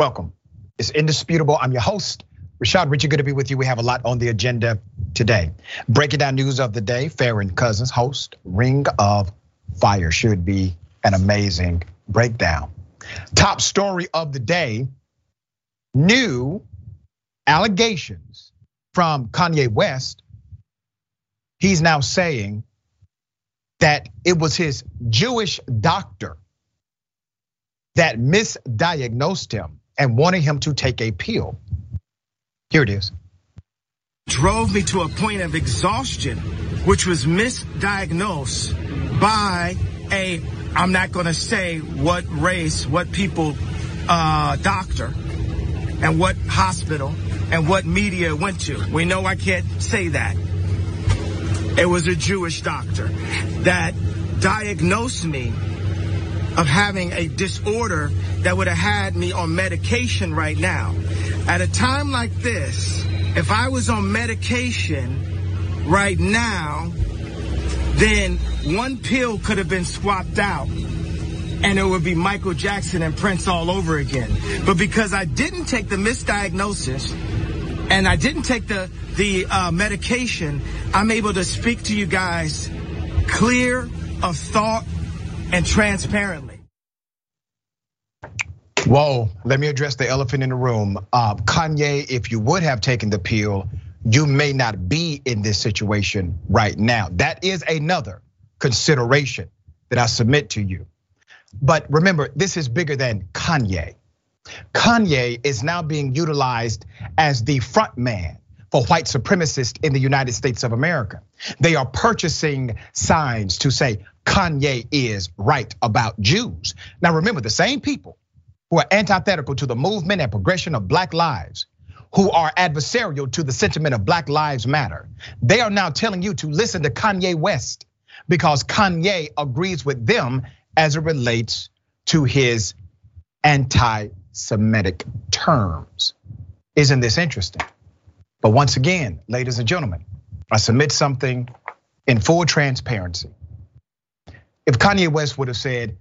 Welcome. It's indisputable. I'm your host, Rashad Richey. Good to be with you. We have a lot on the agenda today. Breaking down news of the day, Farron Cousins, host, Ring of Fire. Should be an amazing breakdown. Top story of the day new allegations from Kanye West. He's now saying that it was his Jewish doctor that misdiagnosed him and wanted him to take a pill. Here it is. Drove me to a point of exhaustion, which was misdiagnosed by a, I'm not gonna say what race, what people, uh, doctor, and what hospital, and what media went to. We know I can't say that. It was a Jewish doctor that diagnosed me of having a disorder that would have had me on medication right now. At a time like this, if I was on medication right now, then one pill could have been swapped out and it would be Michael Jackson and Prince all over again. But because I didn't take the misdiagnosis and I didn't take the the uh, medication, I'm able to speak to you guys clear of thought and transparently. Whoa, let me address the elephant in the room. Uh, Kanye, if you would have taken the pill, you may not be in this situation right now. That is another consideration that I submit to you. But remember, this is bigger than Kanye. Kanye is now being utilized as the front man for white supremacists in the United States of America. They are purchasing signs to say Kanye is right about Jews. Now remember, the same people who are antithetical to the movement and progression of black lives, who are adversarial to the sentiment of Black Lives Matter, they are now telling you to listen to Kanye West because Kanye agrees with them as it relates to his anti Semitic terms. Isn't this interesting? But once again, ladies and gentlemen, I submit something in full transparency. If Kanye West would have said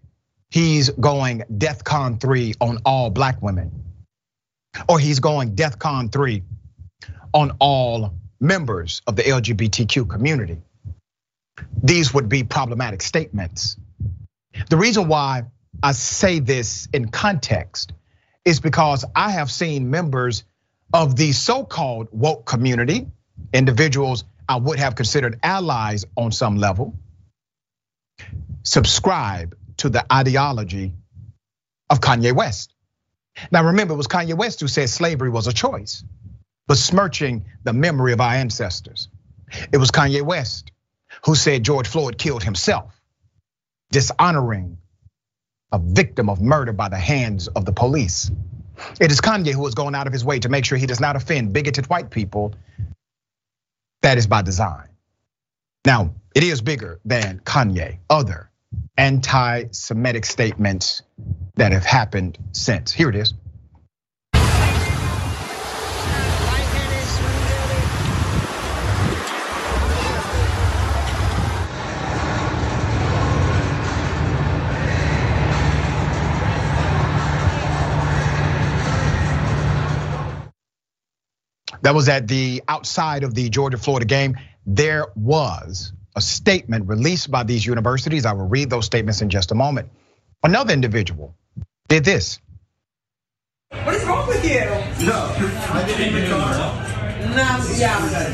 he's going DEFCON 3 on all black women, or he's going DEFCON 3 on all members of the LGBTQ community, these would be problematic statements. The reason why I say this in context is because I have seen members of the so-called woke community, individuals I would have considered allies on some level, subscribe to the ideology of Kanye West. Now remember, it was Kanye West who said slavery was a choice, besmirching the memory of our ancestors. It was Kanye West who said George Floyd killed himself, dishonoring a victim of murder by the hands of the police. It is Kanye who is going out of his way to make sure he does not offend bigoted white people. That is by design. Now, it is bigger than Kanye, other anti Semitic statements that have happened since. Here it is. that was at the outside of the Georgia Florida game. There was a statement released by these universities. I will read those statements in just a moment. Another individual did this. What is wrong with you? No, I didn't even car. No, yeah.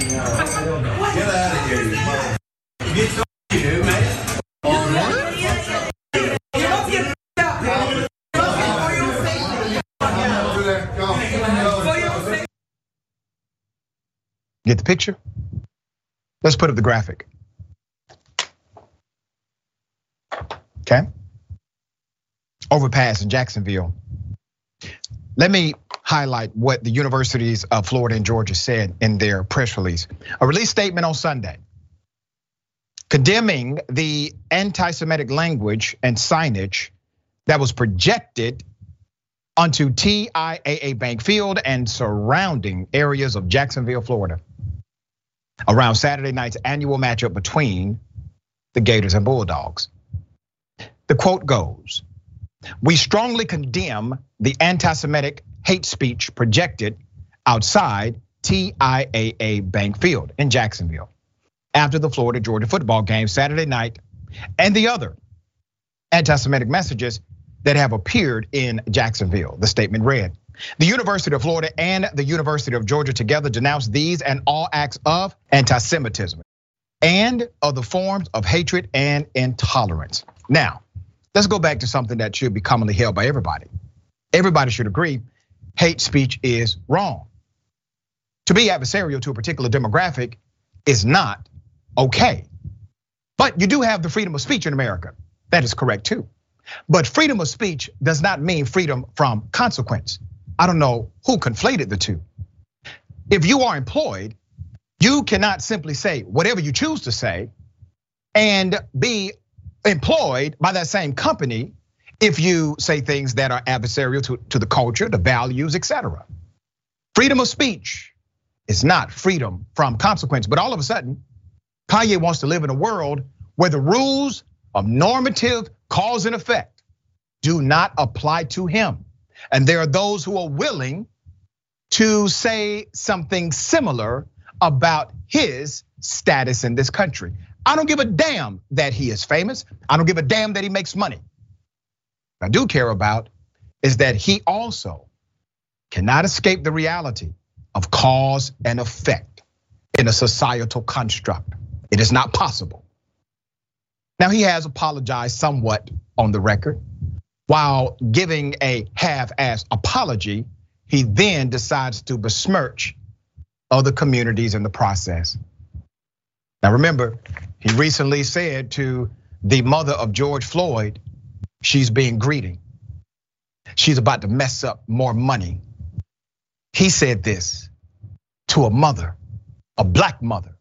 Get out of here, you Get some you, man. You must get up. For your safety. For your safety. Get the picture? Let's put up the graphic. Okay. Overpass in Jacksonville. Let me highlight what the universities of Florida and Georgia said in their press release. A release statement on Sunday condemning the anti Semitic language and signage that was projected onto TIAA Bank Field and surrounding areas of Jacksonville, Florida, around Saturday night's annual matchup between the Gators and Bulldogs. The quote goes We strongly condemn the anti Semitic hate speech projected outside TIAA Bank Field in Jacksonville after the Florida Georgia football game Saturday night and the other anti Semitic messages that have appeared in Jacksonville. The statement read The University of Florida and the University of Georgia together denounce these and all acts of anti Semitism and other forms of hatred and intolerance. Now, let's go back to something that should be commonly held by everybody. Everybody should agree hate speech is wrong. To be adversarial to a particular demographic is not okay. But you do have the freedom of speech in America. That is correct too. But freedom of speech does not mean freedom from consequence. I don't know who conflated the two. If you are employed, you cannot simply say whatever you choose to say and be employed by that same company if you say things that are adversarial to, to the culture, the values, etc. Freedom of speech is not freedom from consequence. But all of a sudden, Kanye wants to live in a world where the rules of normative cause and effect do not apply to him. And there are those who are willing to say something similar about his status in this country. I don't give a damn that he is famous. I don't give a damn that he makes money. What I do care about is that he also cannot escape the reality of cause and effect in a societal construct. It is not possible. Now, he has apologized somewhat on the record. While giving a half ass apology, he then decides to besmirch other communities in the process. Now, remember, he recently said to the mother of George Floyd, she's being greedy. She's about to mess up more money. He said this to a mother, a black mother,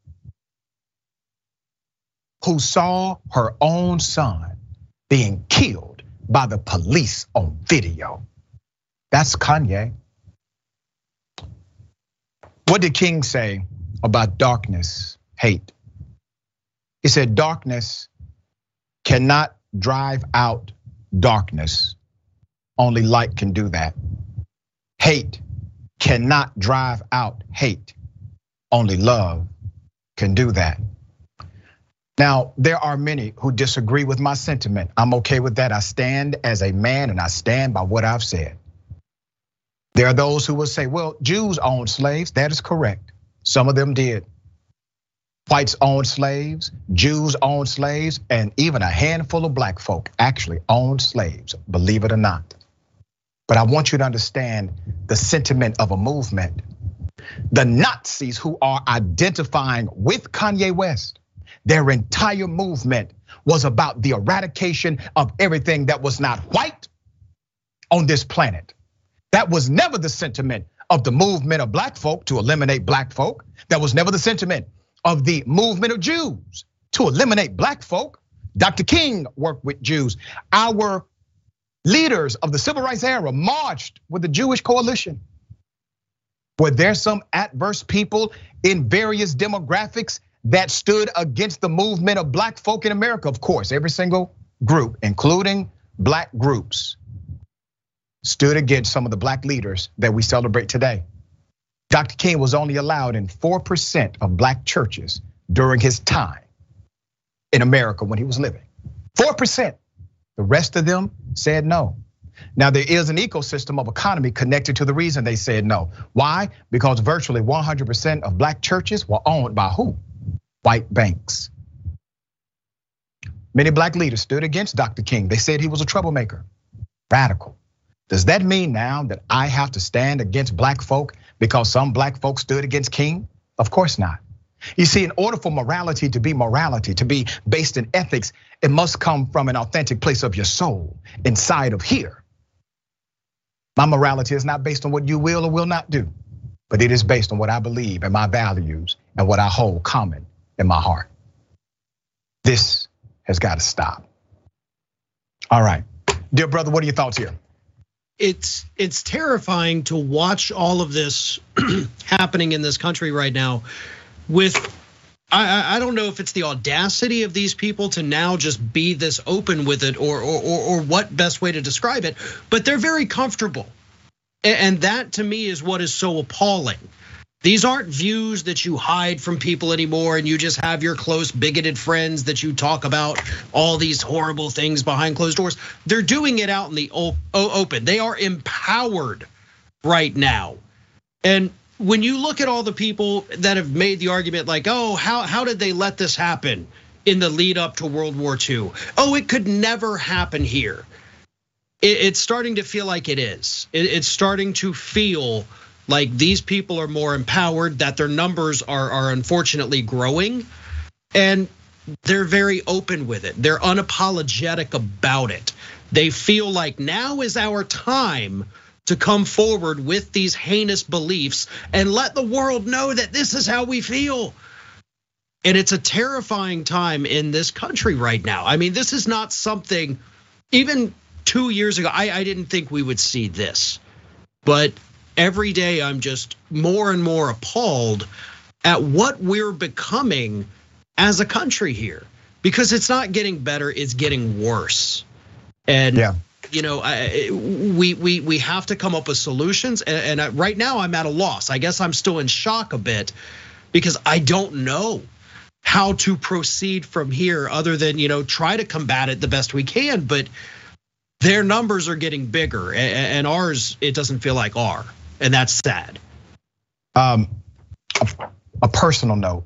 who saw her own son being killed by the police on video. That's Kanye. What did King say about darkness, hate? He said, darkness cannot drive out darkness. Only light can do that. Hate cannot drive out hate. Only love can do that. Now, there are many who disagree with my sentiment. I'm okay with that. I stand as a man and I stand by what I've said. There are those who will say, well, Jews owned slaves. That is correct. Some of them did. Whites owned slaves, Jews owned slaves, and even a handful of black folk actually owned slaves, believe it or not. But I want you to understand the sentiment of a movement. The Nazis who are identifying with Kanye West, their entire movement was about the eradication of everything that was not white on this planet. That was never the sentiment of the movement of black folk to eliminate black folk. That was never the sentiment of the movement of Jews to eliminate black folk. Dr. King worked with Jews. Our leaders of the civil rights era marched with the Jewish coalition. Were there some adverse people in various demographics that stood against the movement of black folk in America? Of course, every single group, including black groups, stood against some of the black leaders that we celebrate today. Dr. King was only allowed in 4% of black churches during his time in America when he was living. 4%. The rest of them said no. Now, there is an ecosystem of economy connected to the reason they said no. Why? Because virtually 100% of black churches were owned by who? White banks. Many black leaders stood against Dr. King. They said he was a troublemaker, radical. Does that mean now that I have to stand against black folk because some black folks stood against King? Of course not. You see, in order for morality to be morality, to be based in ethics, it must come from an authentic place of your soul inside of here. My morality is not based on what you will or will not do, but it is based on what I believe and my values and what I hold common in my heart. This has got to stop. All right. Dear brother, what are your thoughts here? It's it's terrifying to watch all of this happening in this country right now with I, I don't know if it's the audacity of these people to now just be this open with it or, or or what best way to describe it, but they're very comfortable. And that to me is what is so appalling. These aren't views that you hide from people anymore and you just have your close bigoted friends that you talk about all these horrible things behind closed doors. They're doing it out in the open. They are empowered right now. And when you look at all the people that have made the argument like, "Oh, how how did they let this happen in the lead up to World War II? Oh, it could never happen here." It's starting to feel like it is. It's starting to feel like these people are more empowered, that their numbers are, are unfortunately growing, and they're very open with it. They're unapologetic about it. They feel like now is our time to come forward with these heinous beliefs and let the world know that this is how we feel. And it's a terrifying time in this country right now. I mean, this is not something, even two years ago, I, I didn't think we would see this. But every day I'm just more and more appalled at what we're becoming as a country here because it's not getting better, it's getting worse. And yeah. you know, we we we have to come up with solutions. And right now, I'm at a loss. I guess I'm still in shock a bit because I don't know how to proceed from here, other than you know try to combat it the best we can. But their numbers are getting bigger, and ours it doesn't feel like are and that's sad. Um, a personal note.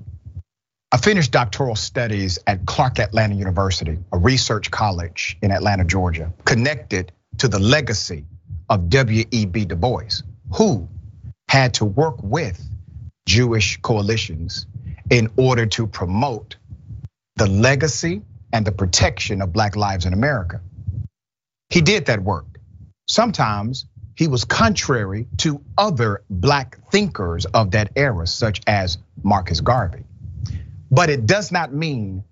I finished doctoral studies at Clark Atlanta University, a research college in Atlanta, Georgia, connected to the legacy of W.E.B. Du Bois, who had to work with Jewish coalitions in order to promote the legacy and the protection of Black lives in America. He did that work. Sometimes he was contrary to other black thinkers of that era, such as Marcus Garvey. But it does not mean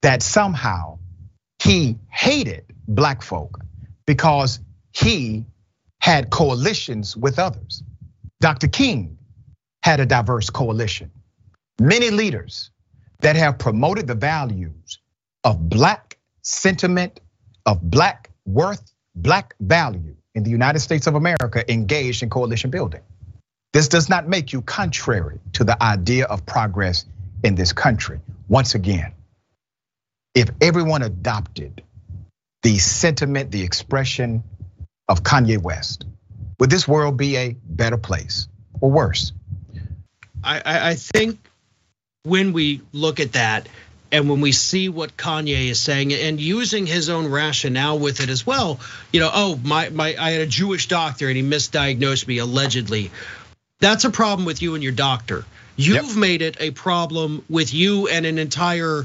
that somehow he hated black folk because he had coalitions with others. Dr. King had a diverse coalition. Many leaders that have promoted the values of black sentiment, of black worth, black value in the United States of America engaged in coalition building. This does not make you contrary to the idea of progress in this country. Once again, if everyone adopted the sentiment, the expression of Kanye West, would this world be a better place or worse? I, I think when we look at that, and when we see what Kanye is saying and using his own rationale with it as well, you know, oh, my, my, I had a Jewish doctor and he misdiagnosed me allegedly. That's a problem with you and your doctor. You've yep. made it a problem with you and an entire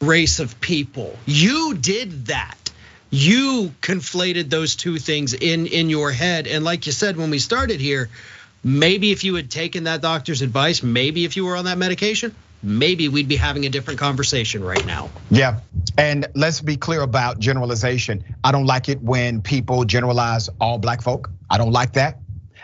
race of people. You did that. You conflated those two things in in your head. And like you said when we started here, maybe if you had taken that doctor's advice, maybe if you were on that medication, maybe we'd be having a different conversation right now. Yeah. And let's be clear about generalization. I don't like it when people generalize all black folk. I don't like that.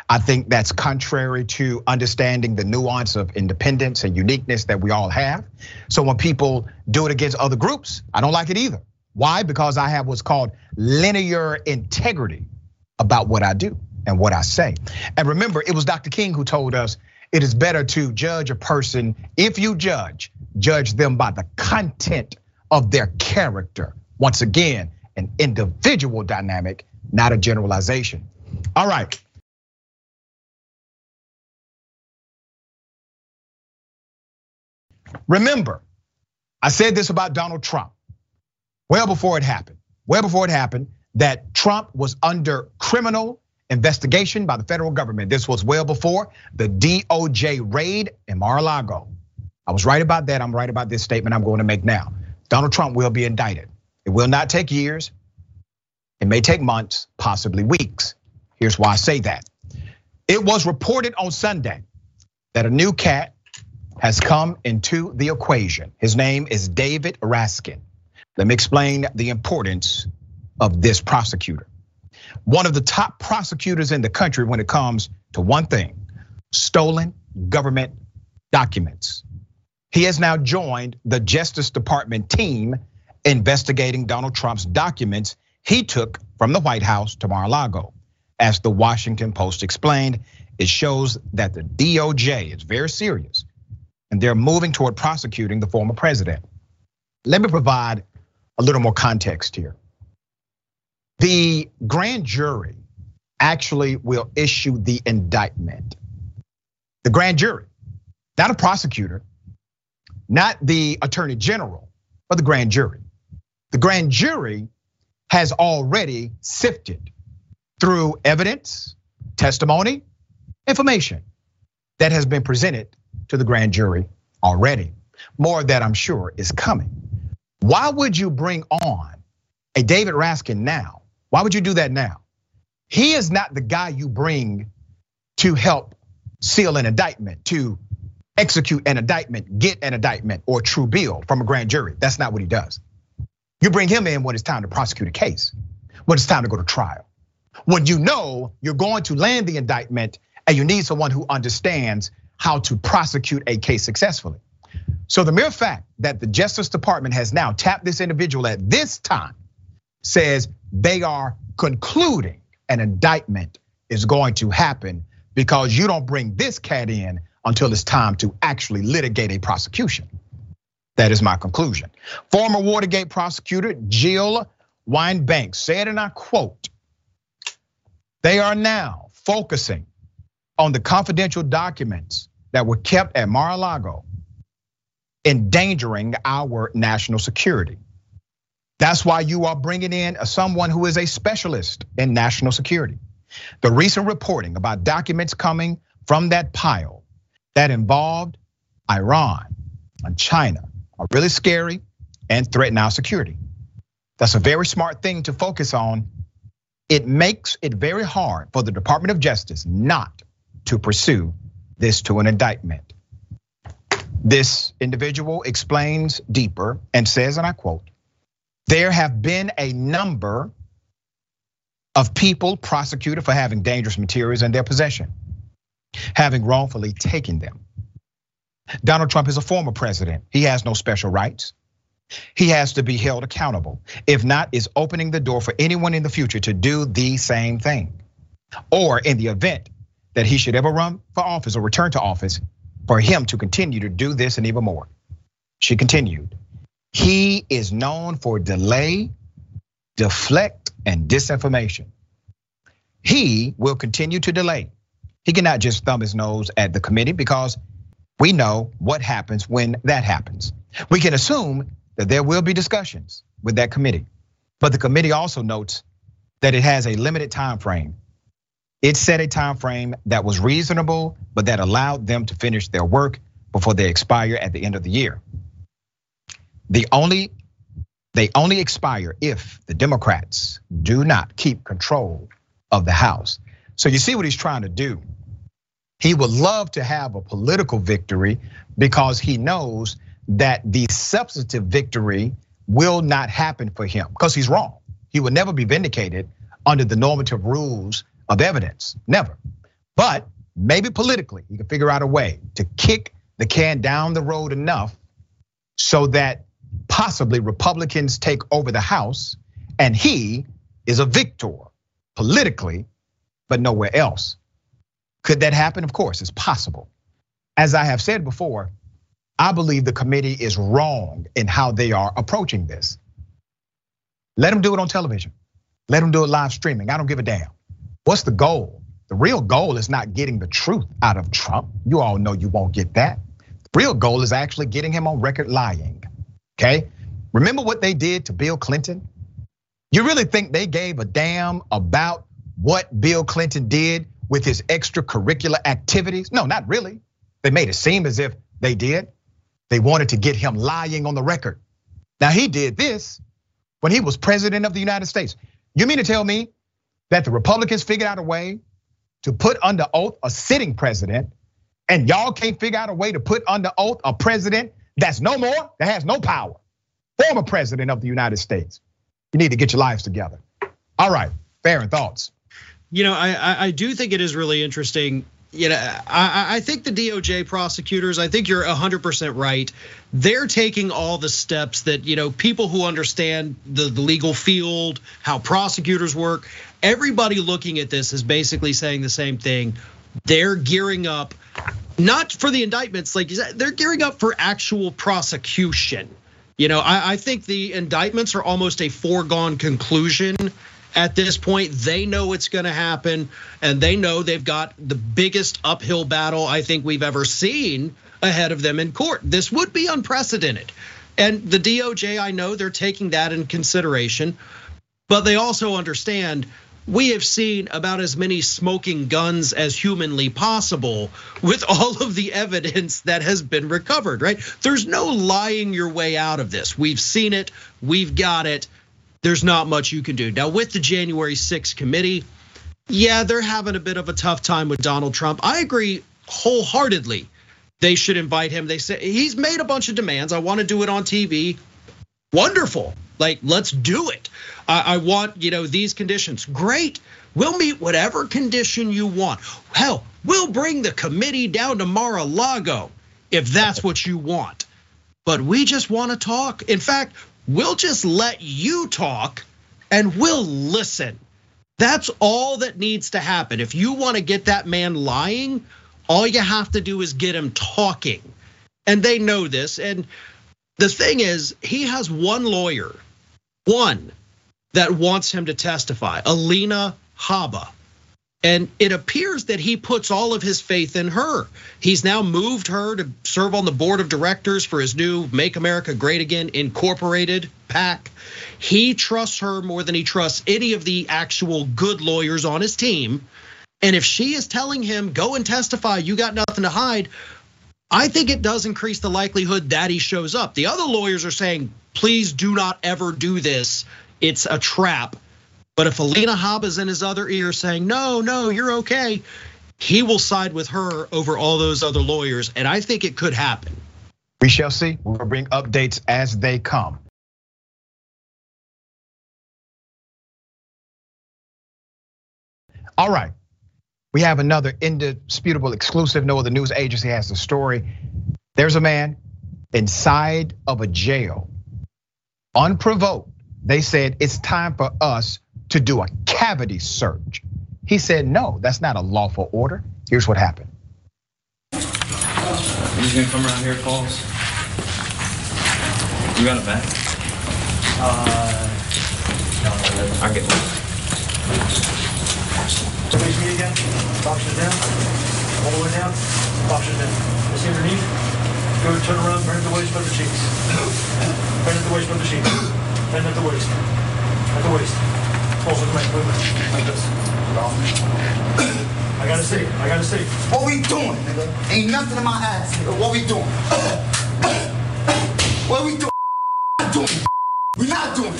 I think that's contrary to understanding the nuance of independence and uniqueness that we all have. So when people do it against other groups, I don't like it either. Why? Because I have what's called linear integrity about what I do and what I say. And remember, it was Dr. King who told us it is better to judge a person, if you judge, judge them by the content of their character. Once again, an individual dynamic, not a generalization. All right. Remember, I said this about Donald Trump well before it happened, well before it happened, that Trump was under criminal investigation by the federal government. This was well before the DOJ raid in Mar-a-Lago. I was right about that. I'm right about this statement I'm going to make now. Donald Trump will be indicted. It will not take years. It may take months, possibly weeks. Here's why I say that. It was reported on Sunday that a new cat has come into the equation. His name is David Raskin. Let me explain the importance of this prosecutor one of the top prosecutors in the country when it comes to one thing stolen government documents. He has now joined the Justice Department team investigating Donald Trump's documents he took from the White House to Mar a Lago. As the Washington Post explained, it shows that the DOJ is very serious and they're moving toward prosecuting the former president. Let me provide a little more context here. The grand jury actually will issue the indictment. The grand jury, not a prosecutor, not the attorney general, but the grand jury. The grand jury has already sifted through evidence, testimony, information that has been presented to the grand jury already. More of that, I'm sure, is coming. Why would you bring on a David Raskin now? Why would you do that now? He is not the guy you bring to help seal an indictment, to execute an indictment, get an indictment or true bill from a grand jury. That's not what he does. You bring him in when it's time to prosecute a case, when it's time to go to trial. When you know you're going to land the indictment and you need someone who understands how to prosecute a case successfully. So the mere fact that the Justice Department has now tapped this individual at this time says they are concluding an indictment is going to happen because you don't bring this cat in until it's time to actually litigate a prosecution. That is my conclusion. Former Watergate prosecutor Jill Wine-Banks said, and I quote, they are now focusing on the confidential documents that were kept at Mar-a-Lago, endangering our national security. That's why you are bringing in someone who is a specialist in national security. The recent reporting about documents coming from that pile that involved Iran and China are really scary and threaten our security. That's a very smart thing to focus on. It makes it very hard for the Department of Justice not to pursue this to an indictment. This individual explains deeper and says, and I quote, there have been a number of people prosecuted for having dangerous materials in their possession, having wrongfully taken them. Donald Trump is a former president. He has no special rights. He has to be held accountable. If not, is opening the door for anyone in the future to do the same thing. Or in the event that he should ever run for office or return to office, for him to continue to do this and even more. She continued, he is known for delay, deflect, and disinformation. He will continue to delay. He cannot just thumb his nose at the committee because we know what happens when that happens. We can assume that there will be discussions with that committee. But the committee also notes that it has a limited time frame. It set a time frame that was reasonable, but that allowed them to finish their work before they expire at the end of the year. The only they only expire if the Democrats do not keep control of the House. So you see what he's trying to do. He would love to have a political victory because he knows that the substantive victory will not happen for him because he's wrong. He will never be vindicated under the normative rules of evidence, never. But maybe politically, he can figure out a way to kick the can down the road enough so that possibly Republicans take over the House and he is a victor politically, but nowhere else. Could that happen? Of course, it's possible. As I have said before, I believe the committee is wrong in how they are approaching this. Let them do it on television. Let them do it live streaming. I don't give a damn. What's the goal? The real goal is not getting the truth out of Trump. You all know you won't get that. The real goal is actually getting him on record lying. Okay? Remember what they did to Bill Clinton? You really think they gave a damn about what Bill Clinton did with his extracurricular activities? No, not really. They made it seem as if they did. They wanted to get him lying on the record. Now, he did this when he was president of the United States. You mean to tell me that the Republicans figured out a way to put under oath a sitting president, and y'all can't figure out a way to put under oath a president that's no more, that has no power. Former president of the United States. You need to get your lives together. All right, Farron, thoughts. You know, I I do think it is really interesting you know, I, I think the DOJ prosecutors, I think you're 100% right. They're taking all the steps that, you know, people who understand the, the legal field, how prosecutors work, everybody looking at this is basically saying the same thing. They're gearing up, not for the indictments, like they're gearing up for actual prosecution. You know, I, I think the indictments are almost a foregone conclusion at this point. They know it's going to happen, and they know they've got the biggest uphill battle I think we've ever seen ahead of them in court. This would be unprecedented. And the DOJ, I know they're taking that in consideration, but they also understand we have seen about as many smoking guns as humanly possible with all of the evidence that has been recovered, right? There's no lying your way out of this. We've seen it, we've got it there's not much you can do. Now, with the January 6th committee, yeah, they're having a bit of a tough time with Donald Trump. I agree wholeheartedly. They should invite him. They say he's made a bunch of demands. I want to do it on TV. Wonderful. Like, let's do it. I, want, you know, these conditions. Great. We'll meet whatever condition you want. Hell, we'll bring the committee down to Mar-a-Lago if that's what you want. But we just want to talk. In fact, We'll just let you talk and we'll listen. That's all that needs to happen. If you want to get that man lying, all you have to do is get him talking. And they know this. And the thing is, he has one lawyer, one that wants him to testify, Alina Habba. And it appears that he puts all of his faith in her. He's now moved her to serve on the board of directors for his new Make America Great Again Incorporated PAC. He trusts her more than he trusts any of the actual good lawyers on his team. And if she is telling him, go and testify, you got nothing to hide, I think it does increase the likelihood that he shows up. The other lawyers are saying, please do not ever do this. It's a trap. But if Alina Habba is in his other ear saying, no, no, you're okay, he will side with her over all those other lawyers. And I think it could happen. We shall see. We'll bring updates as they come. All right. We have another indisputable exclusive. No other news agency has the story. There's a man inside of a jail, unprovoked. They said it's time for us to do a cavity search. He said, no, that's not a lawful order. Here's what happened. He's gonna come around here, calls. You got a bag? Uh, no, I get one. Raise me again. Box it down. All the way down. Box it down. What's underneath? Go turn around, bend at the waist by the cheeks. Bend at the waist by the cheeks. Bend at the waist. At the waist. Also, wait, wait, like this. I gotta see, I gotta see. What we doing, nigga? Ain't nothing in my ass, nigga. What we doing? what we doing? We not doing. Yo,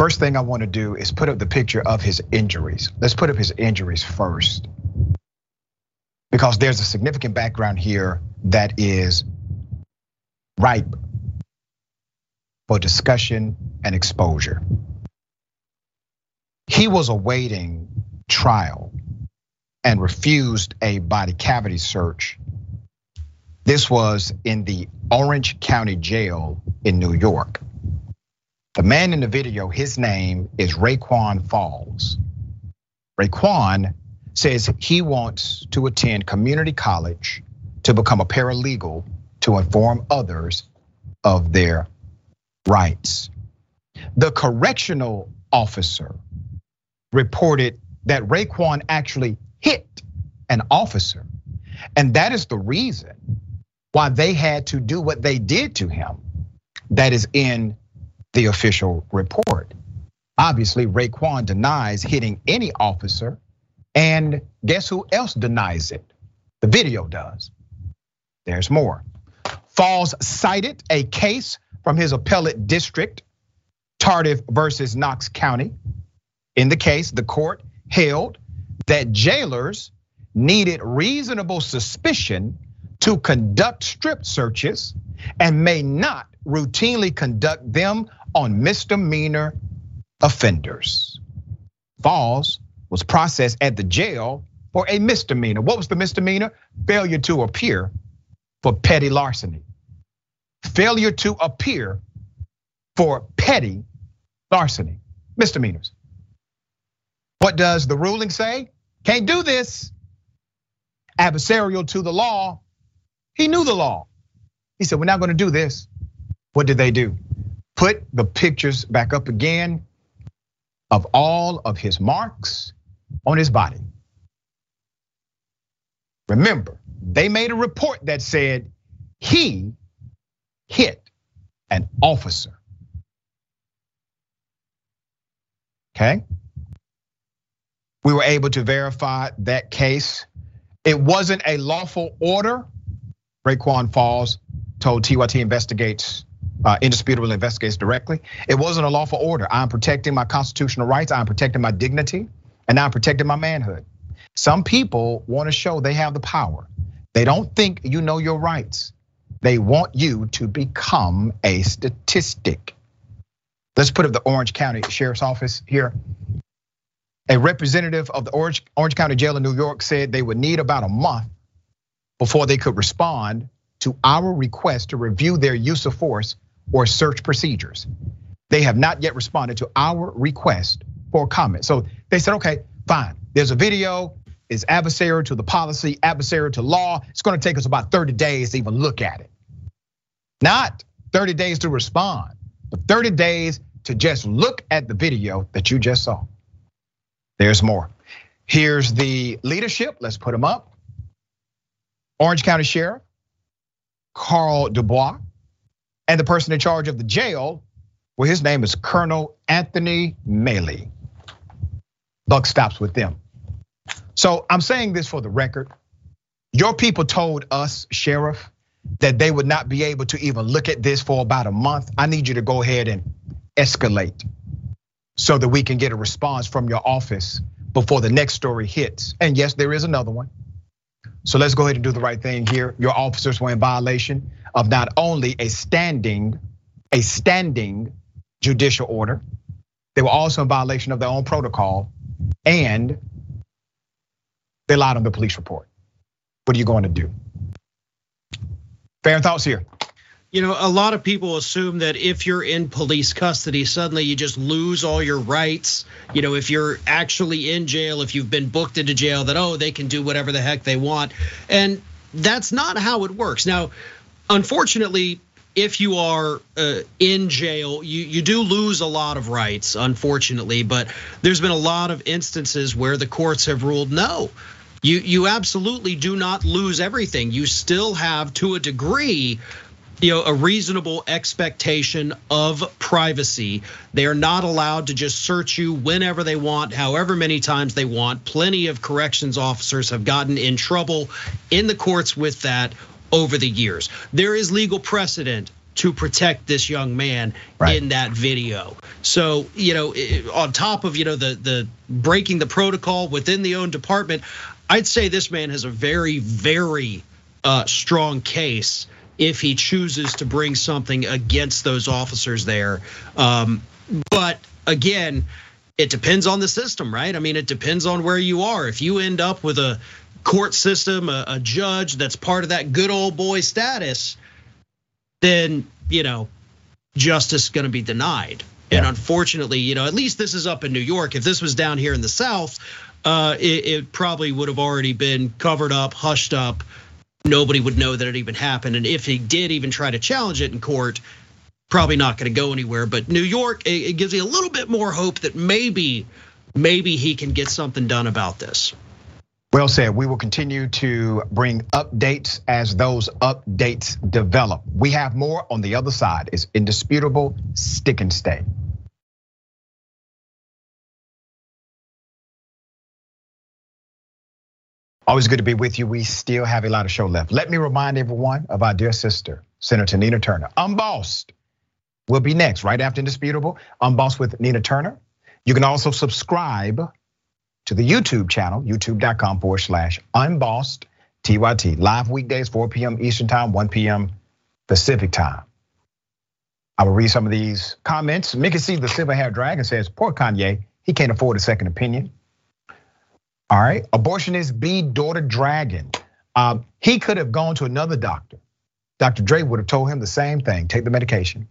first thing I want to do is put up the picture of his injuries. Let's put up his injuries first. Because there's a significant background here that is ripe for discussion and exposure. He was awaiting trial and refused a body cavity search. This was in the Orange County Jail in New York. The man in the video, his name is Raekwon Falls. Raekwon says he wants to attend community college to become a paralegal to inform others of their rights. The correctional officer reported that Raekwon actually hit an officer. And that is the reason why they had to do what they did to him. That is in the official report. Obviously, Raekwon denies hitting any officer, and guess who else denies it? The video does. There's more. Falls cited a case from his appellate district, Tardif versus Knox County. In the case, the court held that jailers needed reasonable suspicion to conduct strip searches and may not routinely conduct them on misdemeanor offenders. Falls was processed at the jail for a misdemeanor. What was the misdemeanor? Failure to appear for petty larceny. Failure to appear for petty larceny, misdemeanors. What does the ruling say? Can't do this. Adversarial to the law. He knew the law. He said, We're not going to do this. What did they do? Put the pictures back up again of all of his marks on his body. Remember, they made a report that said he hit an officer. Okay? We were able to verify that case. It wasn't a lawful order. Raekwon Falls told TYT investigates, Uh, indisputable investigates directly. It wasn't a lawful order. I'm protecting my constitutional rights. I'm protecting my dignity, and I'm protecting my manhood. Some people want to show they have the power. They don't think you know your rights. They want you to become a statistic. Let's put up the Orange County Sheriff's Office here. A representative of the Orange, Orange County Jail in New York said they would need about a month before they could respond to our request to review their use of force or search procedures. They have not yet responded to our request for comment. So they said, okay, fine. There's a video, it's adversarial to the policy, adversarial to law. It's gonna take us about 30 days to even look at it. Not 30 days to respond, but 30 days to just look at the video that you just saw. There's more. Here's the leadership. Let's put them up. Orange County Sheriff Carl Dubois, and the person in charge of the jail, well, his name is Colonel Anthony Maley. Buck stops with them. So I'm saying this for the record. Your people told us, Sheriff, that they would not be able to even look at this for about a month. I need you to go ahead and escalate so that we can get a response from your office before the next story hits. And yes, there is another one. So let's go ahead and do the right thing here. Your officers were in violation of not only a standing, a standing judicial order, they were also in violation of their own protocol, and they lied on the police report. What are you going to do? Fair thoughts here. You know, a lot of people assume that if you're in police custody, suddenly you just lose all your rights. You know, if you're actually in jail, if you've been booked into jail, that, oh, they can do whatever the heck they want. And that's not how it works. Now, unfortunately, if you are uh, in jail, you, you do lose a lot of rights, unfortunately. But there's been a lot of instances where the courts have ruled no. You, you absolutely do not lose everything. You still have, to a degree, you know a reasonable expectation of privacy they are not allowed to just search you whenever they want however many times they want plenty of corrections officers have gotten in trouble in the courts with that over the years there is legal precedent to protect this young man right. in that video. So, you know, on top of, you know, the the breaking the protocol within the own department, I'd say this man has a very very uh, strong case if he chooses to bring something against those officers there. Um, but again, it depends on the system, right? I mean, it depends on where you are. If you end up with a court system, a, a judge that's part of that good old boy status, then, you know, justice is going to be denied. Yeah. And unfortunately, you know, at least this is up in New York. If this was down here in the South, uh, it, it probably would have already been covered up, hushed up, nobody would know that it even happened. And if he did even try to challenge it in court, probably not going to go anywhere. But New York, it gives you a little bit more hope that maybe, maybe he can get something done about this. Well said. We will continue to bring updates as those updates develop. We have more on the other side. It's indisputable. Stick and stay. Always good to be with you. We still have a lot of show left. Let me remind everyone of our dear sister, Senator Nina Turner. Unbossed will be next, right after Indisputable. Unbossed with Nina Turner. You can also subscribe to the YouTube channel, youtube.com forward slash unbossed TYT. Live weekdays, 4 p.m. Eastern Time, 1 p.m. Pacific Time. I will read some of these comments. Mickey C, the silver hair dragon says, poor Kanye, he can't afford a second opinion. All right, abortionist B, daughter dragon. Um, he could have gone to another doctor. Dr. Dre would have told him the same thing, take the medication.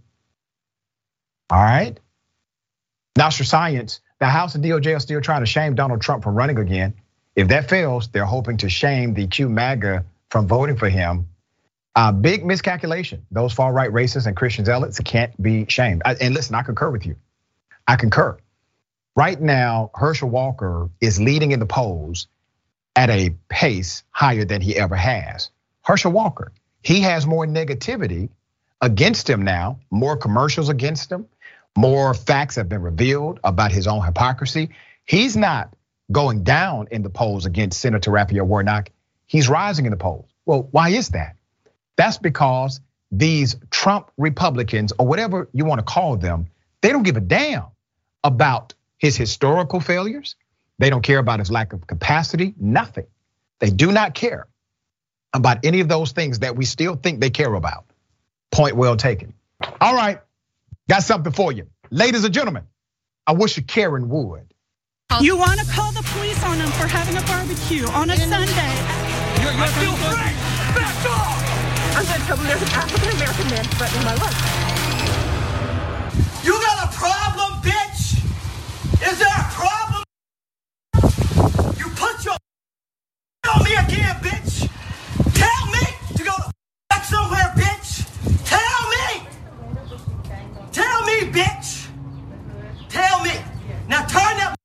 All right. Nostra Science, the House and DOJ are still trying to shame Donald Trump from running again. If that fails, they're hoping to shame the Q MAGA from voting for him. Big miscalculation. Those far right racists and Christian zealots can't be shamed. And listen, I concur with you. I concur. Right now, Herschel Walker is leading in the polls at a pace higher than he ever has. Herschel Walker, he has more negativity against him now, more commercials against him. More facts have been revealed about his own hypocrisy. He's not going down in the polls against Senator Raphael Warnock. He's rising in the polls. Well, why is that? That's because these Trump Republicans, or whatever you want to call them, they don't give a damn about his historical failures. They don't care about his lack of capacity, nothing. They do not care about any of those things that we still think they care about. Point well taken. All right, Got something for you. Ladies and gentlemen, I wish a Karen would. You want to call the police on them for having a barbecue on a Sunday? You're, you're I feel free! Back off! I'm going to tell them there's an African American man threatening my life. You got a problem, bitch? Is there a problem? You put your on me again, bitch. Tell me to go back somewhere, bitch. Tell me. Tell me, bitch. Tell me. Now turn that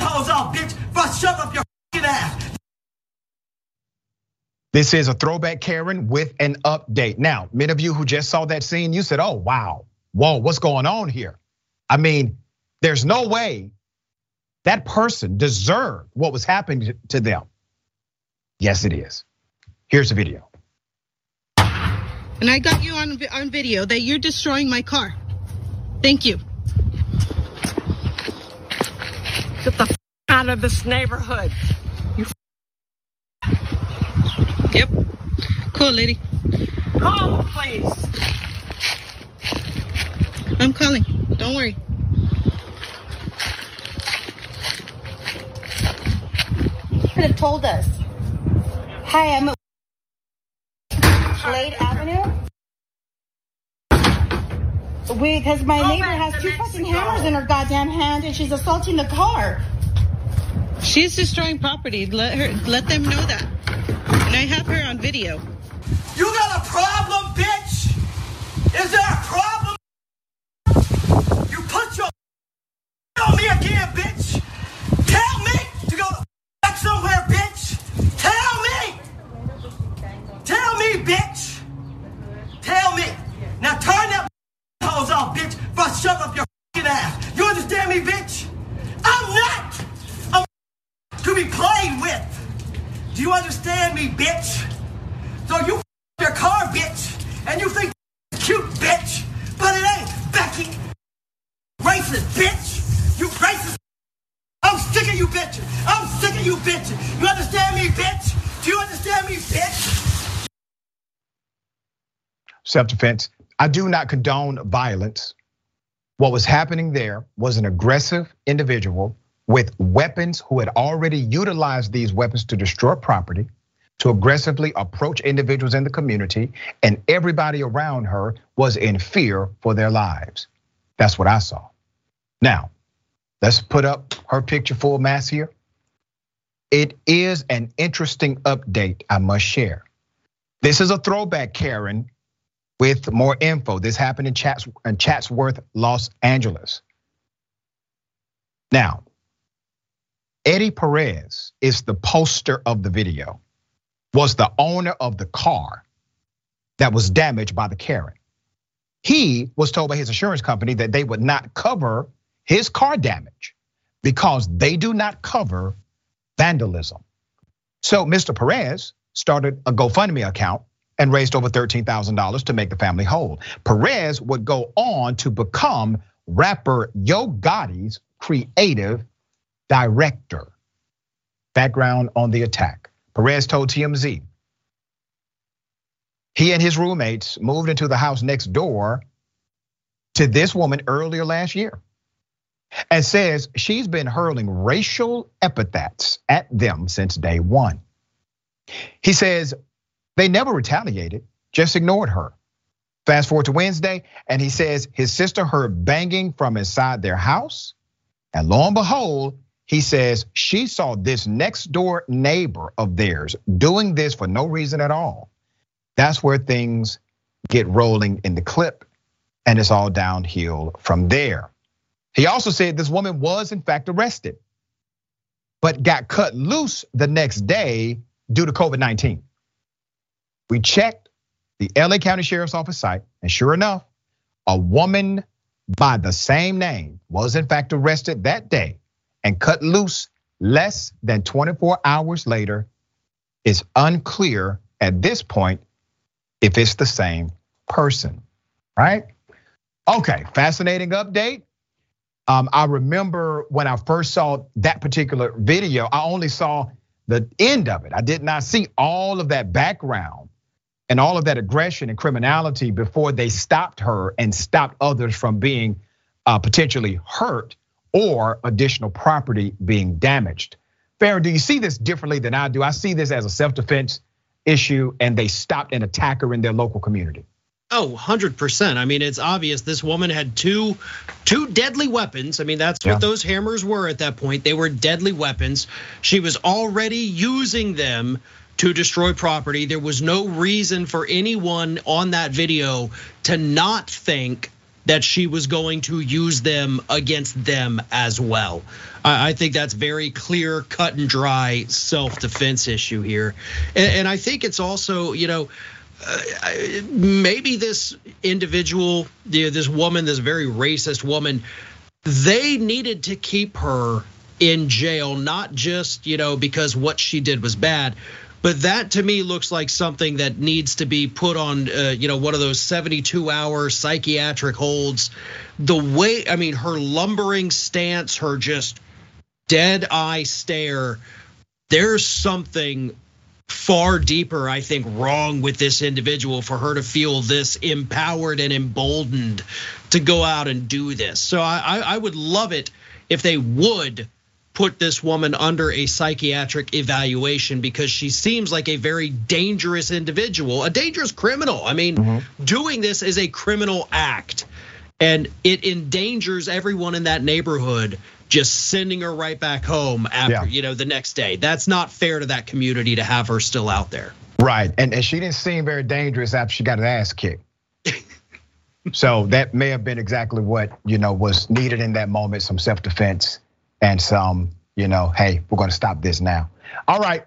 hose off, bitch, before I shove up your ass. This is a throwback Karen with an update. Now, many of you who just saw that scene, you said, oh, wow, whoa, what's going on here? I mean, there's no way that person deserved what was happening to them. Yes, it is. Here's the video. And I got you on, on video that you're destroying my car. Thank you. Get the out of this neighborhood. You Yep. Cool, lady. Call, please. I'm calling. Don't worry. You could have told us. Hi, I'm at Slade Avenue. We, because my neighbor has two fucking hammers in her goddamn hand and she's assaulting the car. She's destroying property. Let her, let them know that. And I have her on video. You got a problem, bitch? Is there a problem? You put your on me again, bitch. Tell me to go back somewhere, bitch. Tell me. Tell me, bitch. Tell me. Now turn that hose off, bitch, I shove up your ass. You understand me, bitch? I'm not a to be played with. Do you understand me, bitch? So you your car, bitch, and you think cute, bitch, but it ain't. Becky, racist, bitch. You racist. I'm sick of you bitches. I'm sick of you bitches. You understand me, bitch? Do you understand me, bitch? Self-defense. I do not condone violence. What was happening there was an aggressive individual with weapons who had already utilized these weapons to destroy property, to aggressively approach individuals in the community, and everybody around her was in fear for their lives. That's what I saw. Now, let's put up her picture full mass here. It is an interesting update I must share. This is a throwback, Karen, with more info. This happened in, Chats, in Chatsworth, Los Angeles. Now, Eddie Perez is the poster of the video, was the owner of the car that was damaged by the Karen. He was told by his insurance company that they would not cover his car damage because they do not cover vandalism. So Mr. Perez started a GoFundMe account and raised over $13,000 to make the family whole. Perez would go on to become rapper Yo Gotti's creative director. Background on the attack. Perez told TMZ he and his roommates moved into the house next door to this woman earlier last year and says she's been hurling racial epithets at them since day one. He says they never retaliated, just ignored her. Fast forward to Wednesday, and he says his sister heard banging from inside their house. And lo and behold, he says she saw this next door neighbor of theirs doing this for no reason at all. That's where things get rolling in the clip, and it's all downhill from there. He also said this woman was, in fact, arrested, but got cut loose the next day due to COVID 19. We checked the LA County Sheriff's Office site, and sure enough, a woman by the same name was in fact arrested that day and cut loose less than 24 hours later. It's unclear at this point if it's the same person, right? Okay, fascinating update. Um, I remember when I first saw that particular video, I only saw the end of it. I did not see all of that background and all of that aggression and criminality before they stopped her and stopped others from being uh, potentially hurt or additional property being damaged. Farron, do you see this differently than I do? I see this as a self-defense issue and they stopped an attacker in their local community. Oh, 100%. I mean, it's obvious this woman had two two deadly weapons. I mean, that's yeah. what those hammers were at that point. They were deadly weapons. She was already using them to destroy property. There was no reason for anyone on that video to not think that she was going to use them against them as well. I think that's very clear, cut and dry self defense issue here. And I think it's also, you know, uh, maybe this individual, this woman, this very racist woman, they needed to keep her in jail, not just, you know, because what she did was bad, but that to me looks like something that needs to be put on, uh, you know, one of those 72 hour psychiatric holds. The way, I mean, her lumbering stance, her just dead eye stare, there's something far deeper, I think, wrong with this individual for her to feel this empowered and emboldened to go out and do this. So I, I would love it if they would put this woman under a psychiatric evaluation because she seems like a very dangerous individual, a dangerous criminal. I mean, mm-hmm. doing this is a criminal act and it endangers everyone in that neighborhood just sending her right back home after, yeah. you know, the next day. That's not fair to that community to have her still out there. Right. And, and she didn't seem very dangerous after she got an ass kicked. so that may have been exactly what, you know, was needed in that moment, some self-defense and some, you know, hey, we're gonna stop this now. All right.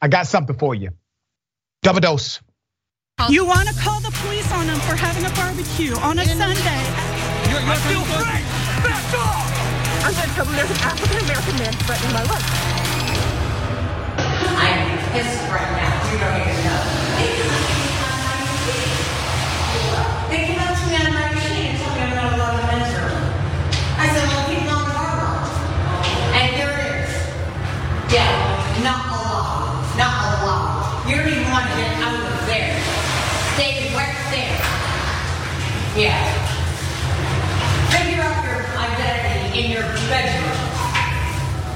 I got something for you. Double dose. You want to call the police on them for having a barbecue on a Sunday? You're, you're I feel free. Back off! I'm going to tell them there's an African American man threatening my life. I'm pissed right now. You don't even know. Yeah. Figure out your identity in your bedroom.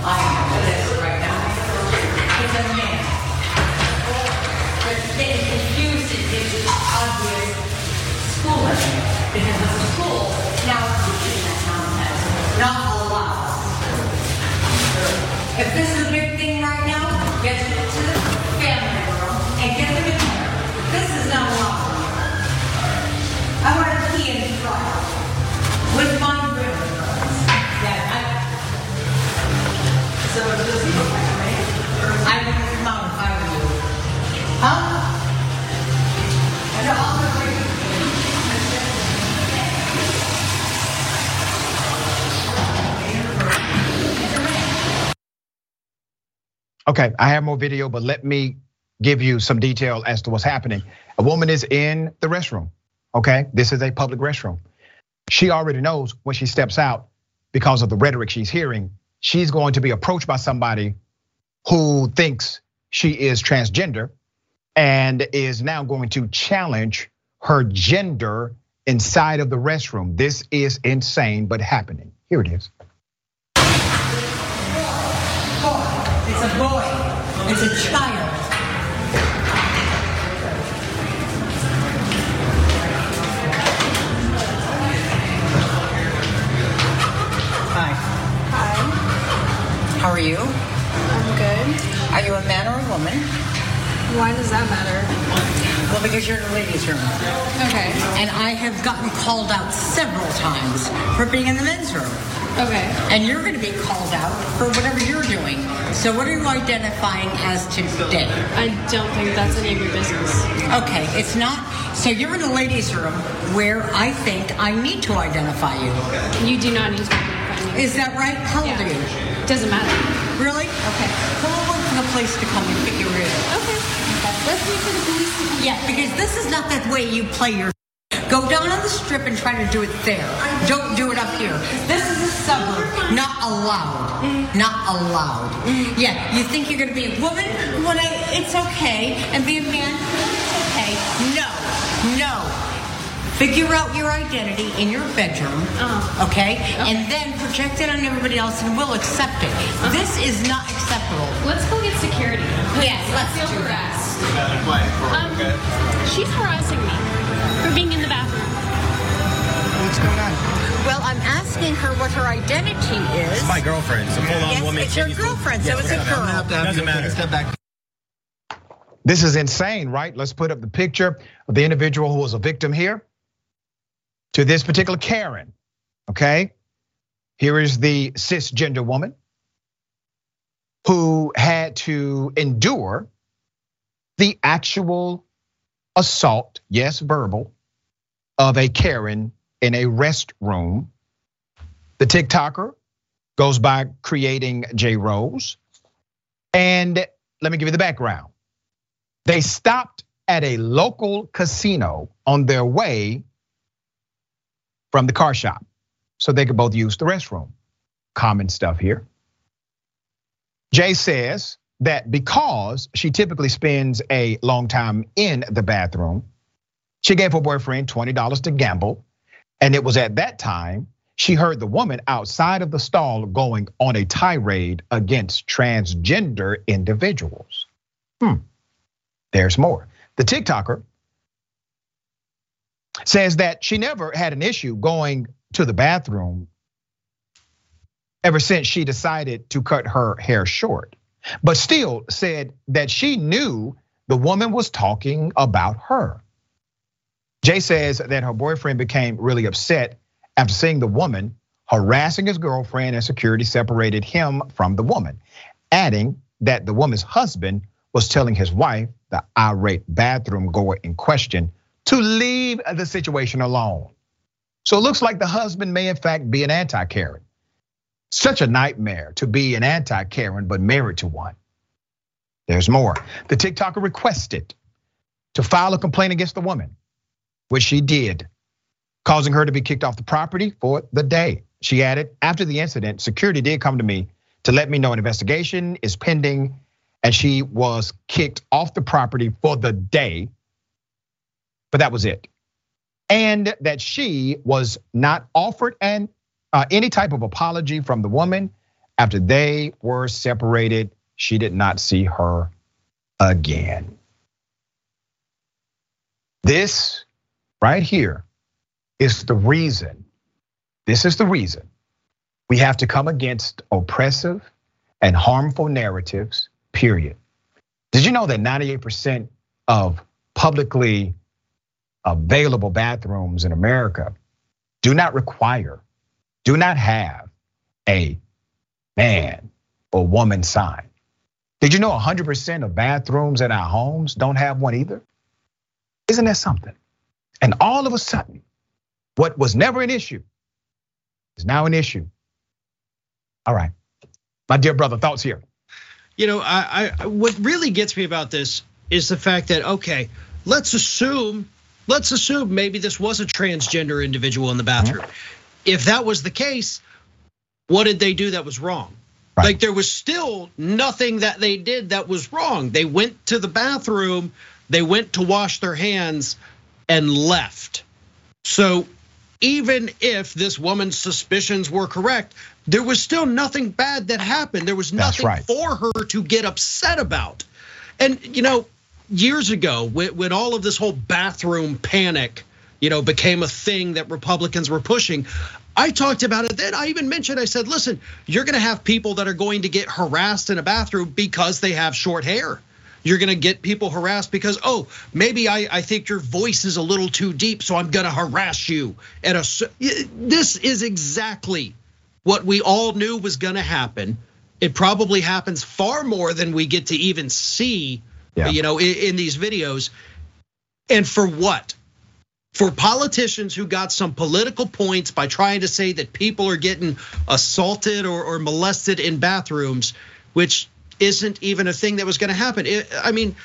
I know this right now. It's a man. But getting confused is obvious schooler because a school now teaching that nonsense, not allowed. If this is a big thing right now, get it Okay, I have more video, but let me give you some detail as to what's happening. A woman is in the restroom. Okay, this is a public restroom. She already knows when she steps out because of the rhetoric she's hearing, she's going to be approached by somebody who thinks she is transgender and is now going to challenge her gender inside of the restroom. This is insane, but happening. Here it is. It's a boy. It's a child. Hi. Hi. How are you? I'm good. Are you a man or a woman? Why does that matter? Well, because you're in the ladies' room. Okay. And I have gotten called out several times for being in the men's room. Okay. And you're going to be called out for whatever you're doing. So what are you identifying as today? I don't think that's any of your business. Okay, it's not. So you're in the ladies' room where I think I need to identify you. You do not need to identify me. Is that right? How old Yeah. are you? Doesn't matter. Really? Okay. Well, wait for the police to come and figure it out. Okay. Let's wait for the police to come. Yeah, because this is not that way you play your. Go down on the strip and try to do it there. Don't do it up here. This is a suburb. Not allowed. Mm. Not allowed. Mm. Yeah, you think you're gonna be a woman when I, it's okay, and be a man it's okay. No, no. Figure out your identity in your bedroom, uh-huh. okay? And then project it on everybody else and we'll accept it. Uh-huh. This is not acceptable. Let's go get security. Yes, let's feel do that. Harassed. Um, she's harassing me for being in the bathroom. What's going on? Well, I'm asking her what her identity is. It's My girlfriend. So hold on, Yes, woman. it's your girlfriend, so it's a girl. Doesn't matter. Step back. This is insane, right? Let's put up the picture of the individual who was a victim here to this particular Karen. Okay. Here is the cisgender woman who had to endure the actual assault, yes, verbal, of a Karen in a restroom. The TikToker goes by creating J Rose. And let me give you the background. They stopped at a local casino on their way from the car shop so they could both use the restroom. Common stuff here. Jay says that because she typically spends a long time in the bathroom, she gave her boyfriend $20 to gamble. And it was at that time she heard the woman outside of the stall going on a tirade against transgender individuals. Hmm. There's more. The TikToker says that she never had an issue going to the bathroom ever since she decided to cut her hair short, but still said that she knew the woman was talking about her. Jay says that her boyfriend became really upset after seeing the woman harassing his girlfriend and security separated him from the woman, adding that the woman's husband was telling his wife, the irate bathroom goer in question, to leave the situation alone. So it looks like the husband may, in fact, be an anti Karen. Such a nightmare to be an anti Karen, but married to one. There's more. The TikToker requested to file a complaint against the woman, which she did, causing her to be kicked off the property for the day. She added, after the incident, security did come to me to let me know an investigation is pending, and she was kicked off the property for the day. But that was it. And that she was not offered an Uh, any type of apology from the woman after they were separated. She did not see her again. This right here is the reason. This is the reason we have to come against oppressive and harmful narratives, period. Did you know that 98% of publicly available bathrooms in America do not require, do not have a man or woman sign. Did you know 100% of bathrooms in our homes don't have one either? Isn't that something? And all of a sudden, what was never an issue is now an issue. All right. My dear brother, thoughts here. You know, I, I what really gets me about this is the fact that okay, let's assume, let's assume maybe this was a transgender individual in the bathroom. Mm-hmm. If that was the case, what did they do that was wrong? Right. Like there was still nothing that they did that was wrong. They went to the bathroom, they went to wash their hands and left. So even if this woman's suspicions were correct, there was still nothing bad that happened. There was nothing right. for her to get upset about. And you know, years ago, when all of this whole bathroom panic, you know, became a thing that Republicans were pushing, I talked about it then. I even mentioned, I said, listen, you're gonna have people that are going to get harassed in a bathroom because they have short hair. You're gonna get people harassed because, oh, maybe I, I think your voice is a little too deep, so I'm gonna harass you. At a this is exactly what we all knew was gonna happen. It probably happens far more than we get to even see, yeah. you know, in, in these videos. And for what? For politicians who got some political points by trying to say that people are getting assaulted or, or molested in bathrooms, which isn't even a thing that was going to happen. It, I mean,